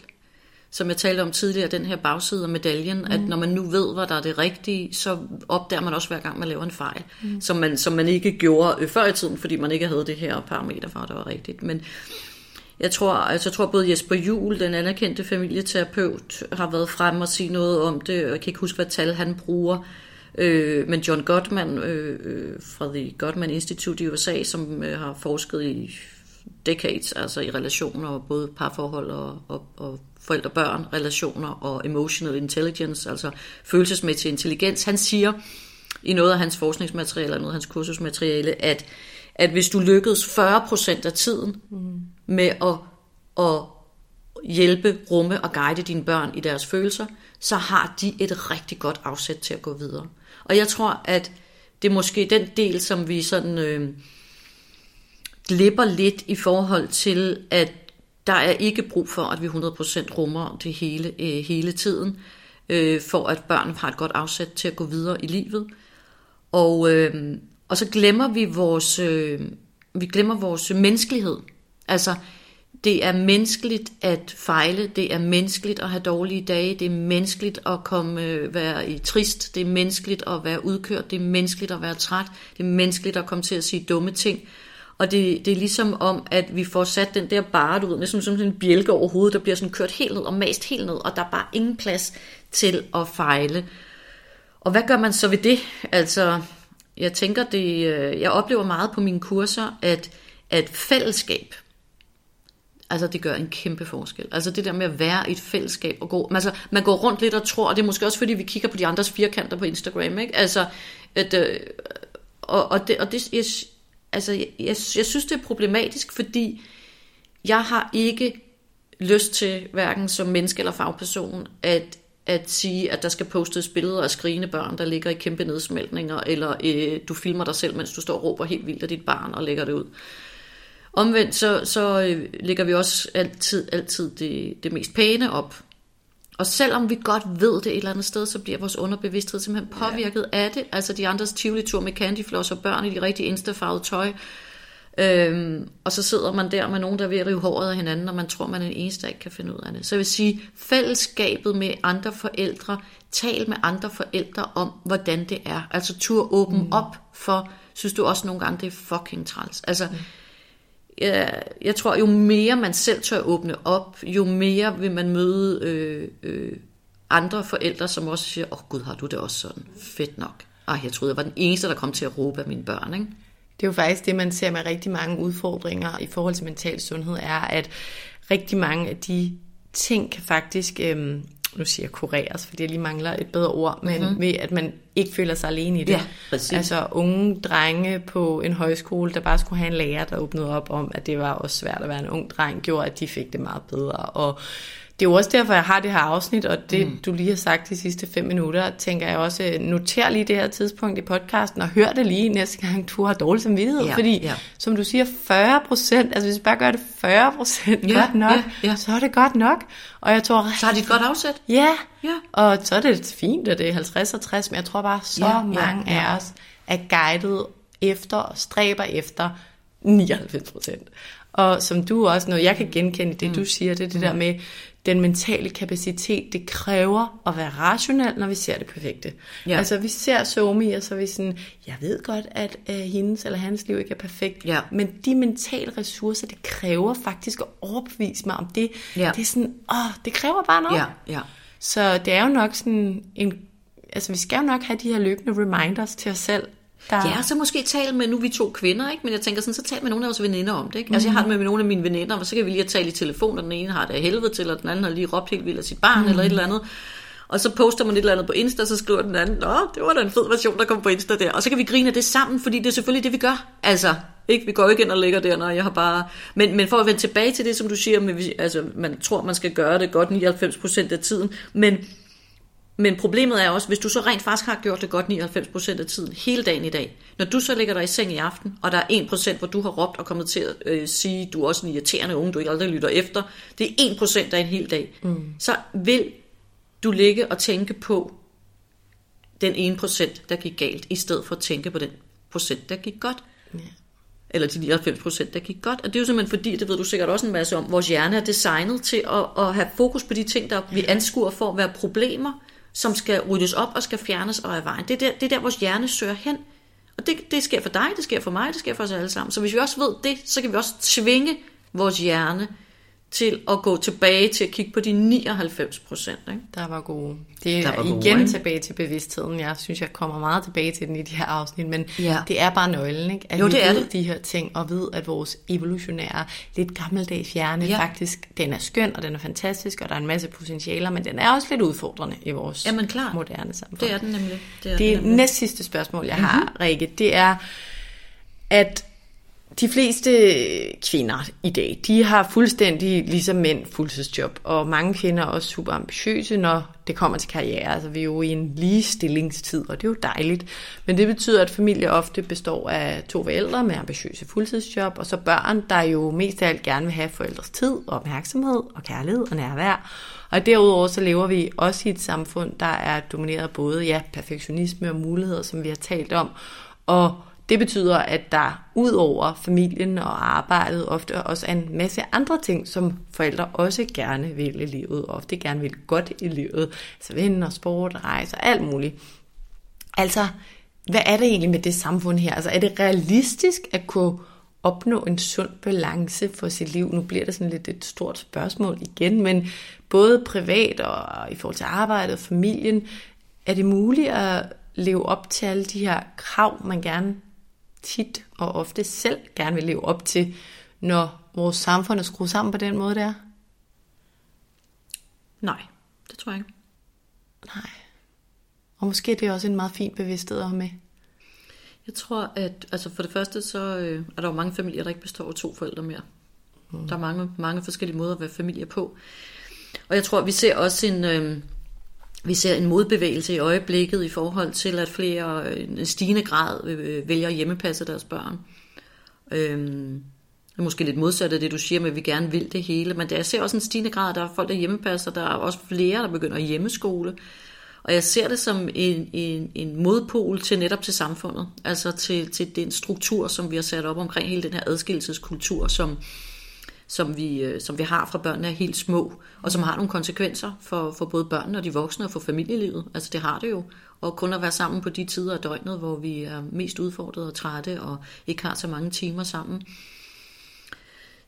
Som jeg talte om tidligere, den her bagside af medaljen, mm. at når man nu ved, hvad der er det rigtige, så opdager man også hver gang, man laver en fejl, mm. som, man, som man ikke gjorde øh, før i tiden, fordi man ikke havde det her parameter for, at det var rigtigt. Men jeg tror, altså, jeg tror både Jesper Juhl, den anerkendte familieterapeut, har været frem og sige noget om det. og Jeg kan ikke huske, hvad tal han bruger. Øh, men John Gottman øh, øh, fra The Gottman Institute i USA, som øh, har forsket i decades, altså i relationer, både parforhold og, og, og forældre-børn relationer og emotional intelligence, altså følelsesmæssig intelligens, han siger i noget af hans forskningsmateriale, eller noget af hans kursusmateriale, at, at hvis du lykkedes 40% af tiden mm. med at, at hjælpe, rumme og guide dine børn i deres følelser, så har de et rigtig godt afsæt til at gå videre. Og jeg tror, at det er måske den del, som vi sådan øh, glipper lidt i forhold til, at der er ikke brug for, at vi 100% rummer det hele øh, hele tiden, øh, for at børn har et godt afsæt til at gå videre i livet. Og, øh, og så glemmer vi vores, øh, vi glemmer vores menneskelighed. Altså, det er menneskeligt at fejle, det er menneskeligt at have dårlige dage, det er menneskeligt at komme, øh, være i trist, det er menneskeligt at være udkørt, det er menneskeligt at være træt, det er menneskeligt at komme til at sige dumme ting. Og det, det er ligesom om, at vi får sat den der bare, ud, næsten som sådan en bjælke over hovedet, der bliver sådan kørt helt ned og mast helt ned, og der er bare ingen plads til at fejle. Og hvad gør man så ved det? Altså, jeg tænker det, øh, jeg oplever meget på mine kurser, at, at fællesskab, altså det gør en kæmpe forskel. Altså det der med at være i et fællesskab og gå, altså man går rundt lidt og tror, og det er måske også fordi vi kigger på de andres firkanter på Instagram, ikke? Altså, at, øh, og, og det, og det jeg, altså jeg, jeg, jeg synes det er problematisk, fordi jeg har ikke lyst til, hverken som menneske eller fagperson, at at sige, at der skal postes billeder af skrigende børn, der ligger i kæmpe nedsmeltninger, eller øh, du filmer dig selv, mens du står og råber helt vildt af dit barn og lægger det ud. Omvendt så, så øh, lægger vi også altid, altid det, det mest pæne op. Og selvom vi godt ved det et eller andet sted, så bliver vores underbevidsthed simpelthen påvirket ja. af det. Altså de andres tivoli-tur med candyfloss og børn i de rigtig instafarvede tøj. Øhm, og så sidder man der med nogen, der er ved at rive håret af hinanden, og man tror, man er den eneste, der ikke kan finde ud af det. Så jeg vil sige, fællesskabet med andre forældre, tal med andre forældre om, hvordan det er. Altså tur åben mm. op for, synes du også nogle gange, det er fucking træls. Altså, mm jeg, jeg tror, jo mere man selv tør åbne op, jo mere vil man møde øh, øh, andre forældre, som også siger, åh oh, gud, har du det også sådan? Fedt nok. Ej, jeg troede, jeg var den eneste, der kom til at råbe af mine børn, ikke? Det er jo faktisk det, man ser med rigtig mange udfordringer i forhold til mental sundhed, er, at rigtig mange af de ting kan faktisk, øhm, nu siger jeg kureres, fordi jeg lige mangler et bedre ord, men mm-hmm. ved at man ikke føler sig alene i det. Ja, præcis. Altså unge drenge på en højskole, der bare skulle have en lærer, der åbnede op om, at det var også svært at være en ung dreng, gjorde, at de fik det meget bedre. Og det er jo også derfor, jeg har det her afsnit, og det, mm. du lige har sagt de sidste fem minutter, tænker jeg også, noter lige det her tidspunkt i podcasten, og hør det lige næste gang, du har dårlig samvittighed. Ja, fordi, ja. som du siger, 40 procent, altså hvis vi bare gør det 40 procent ja, godt nok, ja, ja. så er det godt nok. Og jeg tror, så har de et godt afsæt. Ja, ja, og så er det fint, at det er 50 og 60, men jeg tror bare, så ja, mange ja, ja. af os er guidet efter og stræber efter 99 procent. Og som du også, noget jeg kan genkende det, mm. du siger, det er det mm. der med, den mentale kapacitet, det kræver at være rationel, når vi ser det perfekte. Ja. Altså vi ser Somi, og så er vi sådan, jeg ved godt, at uh, hendes eller hans liv ikke er perfekt, ja. men de mentale ressourcer, det kræver faktisk at overbevise mig om det. Ja. Det er sådan, åh, det kræver bare noget. Ja. Ja. Så det er jo nok sådan en, altså vi skal jo nok have de her løbende reminders til os selv, der... Ja, så måske tale med, nu vi to kvinder, ikke? men jeg tænker sådan, så tal med nogle af vores veninder om det. Ikke? Mm. Altså jeg har det med, nogle af mine veninder, og så kan vi lige tale i telefon, og den ene har det af helvede til, og den anden har lige råbt helt vildt af sit barn, mm. eller et eller andet. Og så poster man et eller andet på Insta, og så skriver den anden, Nå, det var da en fed version, der kom på Insta der. Og så kan vi grine af det sammen, fordi det er selvfølgelig det, vi gør. Altså, ikke? Vi går ikke ind og lægger der, når jeg har bare... Men, men for at vende tilbage til det, som du siger, med, altså, man tror, man skal gøre det godt 99% af tiden, men men problemet er også, hvis du så rent faktisk har gjort det godt 99% af tiden, hele dagen i dag, når du så ligger dig i seng i aften, og der er 1%, hvor du har råbt og kommet til at øh, sige, du er også en irriterende unge, du ikke aldrig lytter efter, det er 1% af en hel dag, mm. så vil du ligge og tænke på den 1%, der gik galt, i stedet for at tænke på den procent, der gik godt. Yeah. Eller de 99%, der gik godt. Og det er jo simpelthen fordi, det ved du sikkert også en masse om, vores hjerne er designet til at, at have fokus på de ting, der vi anskuer for at være problemer, som skal ryddes op og skal fjernes og af vejen. Det er der, det er der vores hjerne søger hen. Og det, det sker for dig, det sker for mig, det sker for os alle sammen. Så hvis vi også ved det, så kan vi også tvinge vores hjerne til at gå tilbage til at kigge på de 99 procent. Der var gode. Det er var igen gode, tilbage til bevidstheden. Jeg synes, jeg kommer meget tilbage til den i de her afsnit, men ja. det er bare nøglen, ikke? at jo, vi det ved er det. de her ting, og ved, at vores evolutionære, lidt gammeldags hjerne ja. faktisk, den er skøn, og den er fantastisk, og der er en masse potentialer, men den er også lidt udfordrende i vores Jamen, klar. moderne samfund. Det er den nemlig. Det, er det den nemlig. næst sidste spørgsmål, jeg mm-hmm. har, Rikke, det er, at de fleste kvinder i dag, de har fuldstændig ligesom mænd fuldtidsjob, og mange kvinder er også super ambitiøse, når det kommer til karriere. Altså vi er jo i en ligestillingstid, og det er jo dejligt. Men det betyder, at familier ofte består af to forældre med ambitiøse fuldtidsjob, og så børn, der jo mest af alt gerne vil have forældres tid, og opmærksomhed, og kærlighed og nærvær. Og derudover så lever vi også i et samfund, der er domineret både ja, perfektionisme og muligheder, som vi har talt om, og det betyder, at der ud over familien og arbejdet ofte også er en masse andre ting, som forældre også gerne vil i livet, og ofte gerne vil godt i livet. Altså venner, sport, rejser, alt muligt. Altså, hvad er det egentlig med det samfund her? Altså, er det realistisk at kunne opnå en sund balance for sit liv? Nu bliver det sådan lidt et stort spørgsmål igen, men både privat og i forhold til arbejdet og familien, er det muligt at leve op til alle de her krav, man gerne tit og ofte selv gerne vil leve op til, når vores samfund er skruet sammen på den måde, der? Nej, det tror jeg ikke. Nej. Og måske det er også en meget fin bevidsthed at have med. Jeg tror, at altså for det første, så øh, er der jo mange familier, der ikke består af to forældre mere. Mm. Der er mange, mange forskellige måder at være familie på. Og jeg tror, vi ser også en, øh, vi ser en modbevægelse i øjeblikket i forhold til, at flere øh, en stigende grad øh, vælger at hjemmepasse deres børn. Øhm, det er måske lidt modsat af det, du siger med, at vi gerne vil det hele, men jeg ser også en stigende grad, der er folk, der hjemmepasser, der er også flere, der begynder at hjemmeskole. Og jeg ser det som en, en, en modpol til netop til samfundet, altså til, til den struktur, som vi har sat op omkring hele den her adskillelseskultur, som, som vi, øh, som vi har fra børnene er helt små, og som har nogle konsekvenser for, for både børnene og de voksne og for familielivet. Altså det har det jo. Og kun at være sammen på de tider af døgnet, hvor vi er mest udfordrede og trætte og ikke har så mange timer sammen.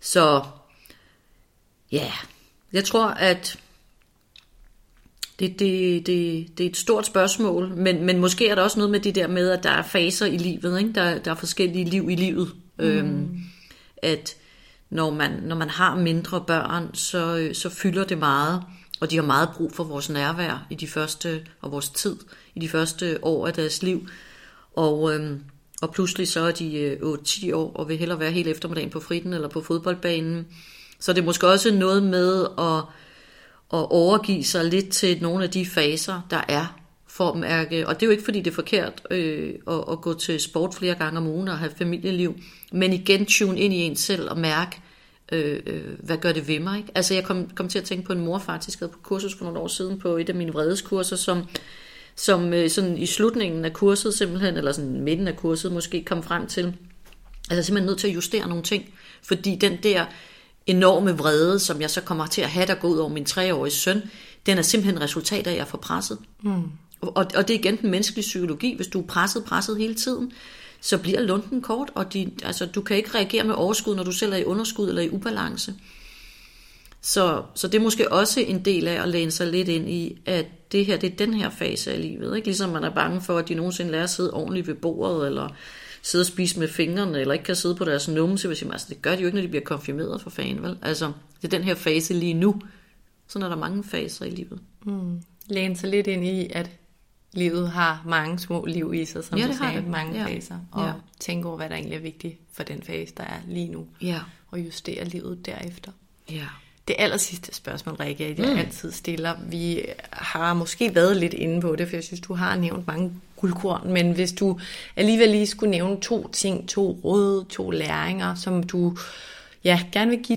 Så ja, jeg tror, at det, det, det, det er et stort spørgsmål, men, men måske er der også noget med det der med, at der er faser i livet, ikke? Der, der er forskellige liv i livet. Mm. Øhm, at når man, når man har mindre børn, så, øh, så fylder det meget, og de har meget brug for vores nærvær i de første, og vores tid i de første år af deres liv. Og, øhm, og pludselig så er de øh, 8-10 år, og vil hellere være hele eftermiddagen på fritten eller på fodboldbanen. Så det er måske også noget med at, at overgive sig lidt til nogle af de faser, der er formærke, og det er jo ikke fordi det er forkert øh, at, at gå til sport flere gange om ugen og have familieliv, men igen tune ind i en selv og mærke, øh, øh, hvad gør det ved mig? Ikke? Altså jeg kom, kom til at tænke på en mor faktisk, havde på kursus for nogle år siden på et af mine vredeskurser, som, som øh, sådan i slutningen af kurset simpelthen, eller sådan midten af kurset måske, kom frem til, altså simpelthen nødt til at justere nogle ting, fordi den der enorme vrede, som jeg så kommer til at have, der går ud over min treårige søn, den er simpelthen resultat af, at jeg får presset. Mm. Og, og det er igen den menneskelige psykologi. Hvis du er presset, presset hele tiden, så bliver lunden kort, og de, altså, du kan ikke reagere med overskud, når du selv er i underskud eller i ubalance. Så, så det er måske også en del af at læne sig lidt ind i, at det her, det er den her fase af livet. Ikke? Ligesom man er bange for, at de nogensinde lærer at sidde ordentligt ved bordet, eller sidde og spise med fingrene, eller ikke kan sidde på deres numse. Hvis altså, det gør de jo ikke, når de bliver konfirmeret for fanden, vel? Altså, det er den her fase lige nu. Sådan er der mange faser i livet. Mm. Læne sig lidt ind i, at livet har mange små liv i sig, som ja, du sagde, det. mange ja. faser. Og ja. tænke over, hvad der egentlig er vigtigt for den fase, der er lige nu. Ja. Og justere livet derefter. Ja. Det aller sidste spørgsmål, Rikke, jeg mm. altid stiller. Vi har måske været lidt inde på det, for jeg synes, du har nævnt mange guldkorn, men hvis du alligevel lige skulle nævne to ting, to råd, to læringer, som du ja, gerne vil give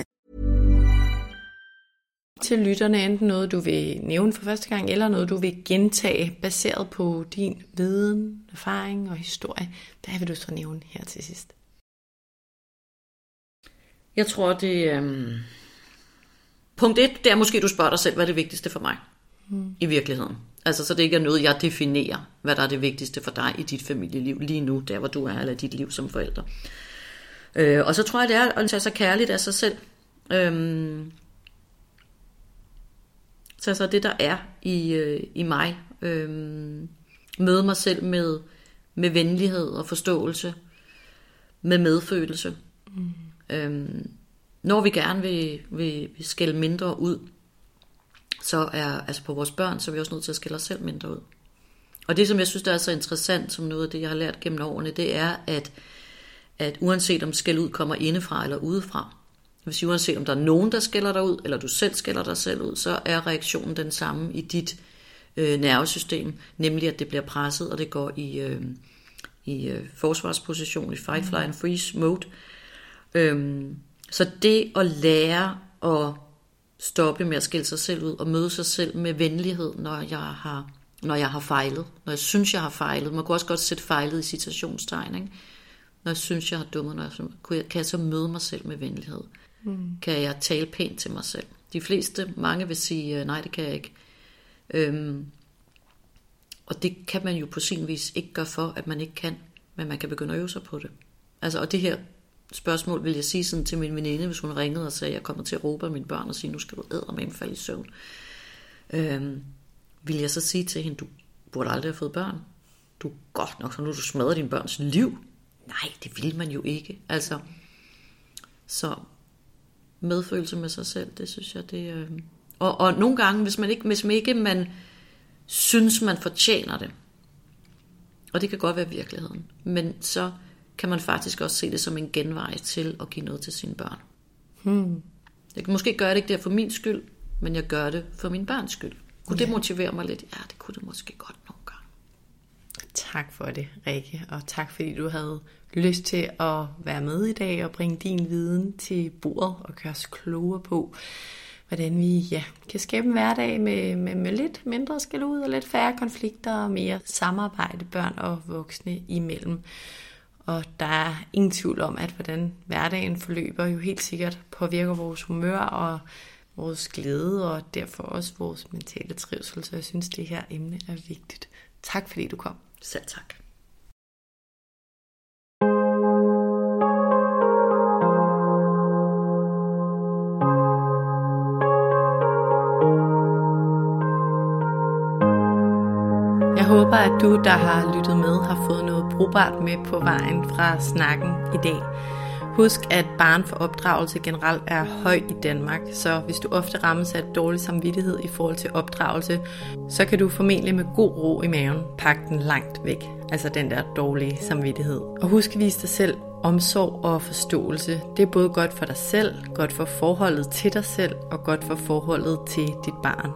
Til lytterne enten noget, du vil nævne for første gang, eller noget, du vil gentage, baseret på din viden, erfaring og historie. Hvad vil du så nævne her til sidst? Jeg tror, det øhm... Punkt et, det er måske, du spørger dig selv, hvad er det vigtigste for mig mm. i virkeligheden. Altså, så det ikke er noget, jeg definerer, hvad der er det vigtigste for dig i dit familieliv lige nu, der hvor du er, eller dit liv som forælder. Øh, og så tror jeg, det er at tage sig kærligt af sig selv. Øhm, så altså det, der er i, øh, i mig. Øhm, møde mig selv med, med venlighed og forståelse. Med medfølelse. Mm. Øhm, når vi gerne vil, vil, vil skælde mindre ud, så er altså på vores børn, så er vi også nødt til at skælde os selv mindre ud. Og det, som jeg synes, der er så interessant, som noget af det, jeg har lært gennem årene, det er, at, at uanset om skæld ud kommer indefra eller udefra, vil uanset om der er nogen, der skælder dig ud, eller du selv skælder dig selv ud, så er reaktionen den samme i dit øh, nervesystem, nemlig at det bliver presset, og det går i, øh, i øh, forsvarsposition, i fight, fly and freeze mode. Øhm, så det at lære at stoppe med at skille sig selv ud, og møde sig selv med venlighed, når jeg har, når jeg har fejlet, når jeg synes, jeg har fejlet. Man kunne også godt sætte fejlet i citationstegn, ikke? Når jeg synes, jeg har dummet, når jeg, kan jeg så møde mig selv med venlighed? Mm. Kan jeg tale pænt til mig selv? De fleste, mange vil sige, øh, nej, det kan jeg ikke. Øhm, og det kan man jo på sin vis ikke gøre for, at man ikke kan, men man kan begynde at øve sig på det. Altså, og det her spørgsmål vil jeg sige sådan til min veninde, hvis hun ringede og sagde, at jeg kommer til at råbe af mine børn og sige, nu skal du æde med en fald i søvn. Øhm, vil jeg så sige til hende, du burde aldrig have fået børn. Du er godt nok, så nu du smadrer din børns liv. Nej, det vil man jo ikke. Altså, så medfølelse med sig selv, det synes jeg, det... Øh... Og, og nogle gange, hvis man ikke, hvis man ikke man synes, man fortjener det, og det kan godt være virkeligheden, men så kan man faktisk også se det som en genvej til at give noget til sine børn. Hmm. Jeg kan måske gøre det ikke der for min skyld, men jeg gør det for min børns skyld. Kunne ja. det motivere mig lidt? Ja, det kunne det måske godt. Tak for det, Rikke, og tak fordi du havde lyst til at være med i dag og bringe din viden til bordet og gøre os klogere på, hvordan vi ja, kan skabe en hverdag med, med, med lidt mindre skal ud og lidt færre konflikter og mere samarbejde børn og voksne imellem. Og der er ingen tvivl om, at hvordan hverdagen forløber jo helt sikkert påvirker vores humør og vores glæde og derfor også vores mentale trivsel. Så jeg synes, det her emne er vigtigt. Tak fordi du kom. Selv tak. håber, at du, der har lyttet med, har fået noget brugbart med på vejen fra snakken i dag. Husk, at barn for opdragelse generelt er høj i Danmark, så hvis du ofte rammes af dårlig samvittighed i forhold til opdragelse, så kan du formentlig med god ro i maven pakke den langt væk, altså den der dårlige samvittighed. Og husk at vise dig selv omsorg og forståelse. Det er både godt for dig selv, godt for forholdet til dig selv og godt for forholdet til dit barn.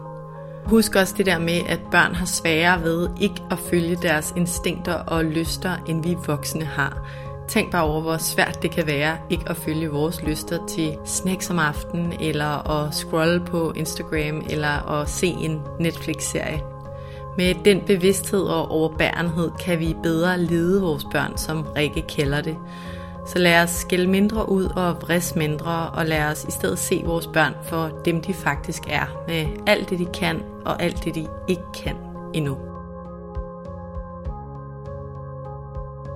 Husk også det der med, at børn har sværere ved ikke at følge deres instinkter og lyster, end vi voksne har. Tænk bare over, hvor svært det kan være ikke at følge vores lyster til snacks om aftenen, eller at scrolle på Instagram, eller at se en Netflix-serie. Med den bevidsthed og overbærenhed kan vi bedre lede vores børn, som Rikke kalder det. Så lad os skælde mindre ud og vris mindre, og lad os i stedet se vores børn for dem, de faktisk er, med alt det, de kan, og alt det, de ikke kan endnu.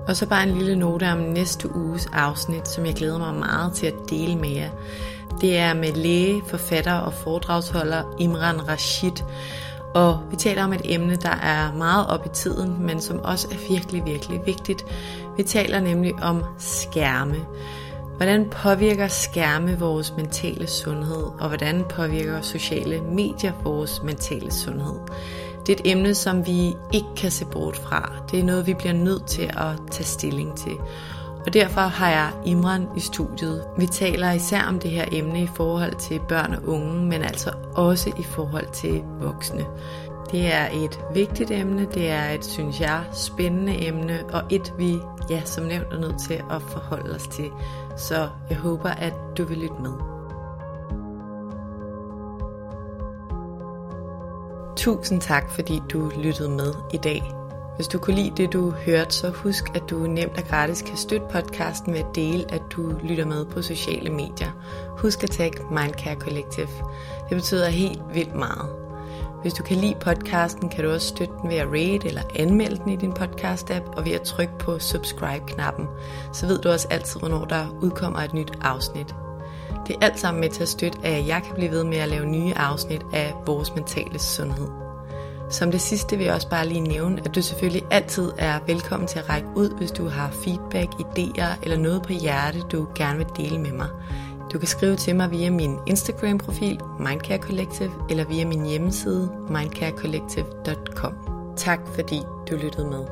Og så bare en lille note om næste uges afsnit, som jeg glæder mig meget til at dele med jer. Det er med læge, forfatter og foredragsholder Imran Rashid, og vi taler om et emne, der er meget op i tiden, men som også er virkelig, virkelig vigtigt. Vi taler nemlig om skærme. Hvordan påvirker skærme vores mentale sundhed, og hvordan påvirker sociale medier vores mentale sundhed? Det er et emne, som vi ikke kan se bort fra. Det er noget, vi bliver nødt til at tage stilling til. Og derfor har jeg Imran i studiet. Vi taler især om det her emne i forhold til børn og unge, men altså også i forhold til voksne. Det er et vigtigt emne, det er et, synes jeg, spændende emne, og et vi, ja, som nævnt, er nødt til at forholde os til. Så jeg håber, at du vil lytte med. Tusind tak, fordi du lyttede med i dag. Hvis du kunne lide det, du hørte, så husk, at du nemt og gratis kan støtte podcasten ved at dele, at du lytter med på sociale medier. Husk at tagge Mindcare Collective. Det betyder helt vildt meget. Hvis du kan lide podcasten, kan du også støtte den ved at rate eller anmelde den i din podcast-app, og ved at trykke på subscribe-knappen. Så ved du også altid, hvornår der udkommer et nyt afsnit. Det er alt sammen med til at støtte, at jeg kan blive ved med at lave nye afsnit af vores mentale sundhed. Som det sidste vil jeg også bare lige nævne, at du selvfølgelig altid er velkommen til at række ud, hvis du har feedback, idéer eller noget på hjerte, du gerne vil dele med mig. Du kan skrive til mig via min Instagram-profil, Mindcare Collective, eller via min hjemmeside, mindcarecollective.com. Tak fordi du lyttede med.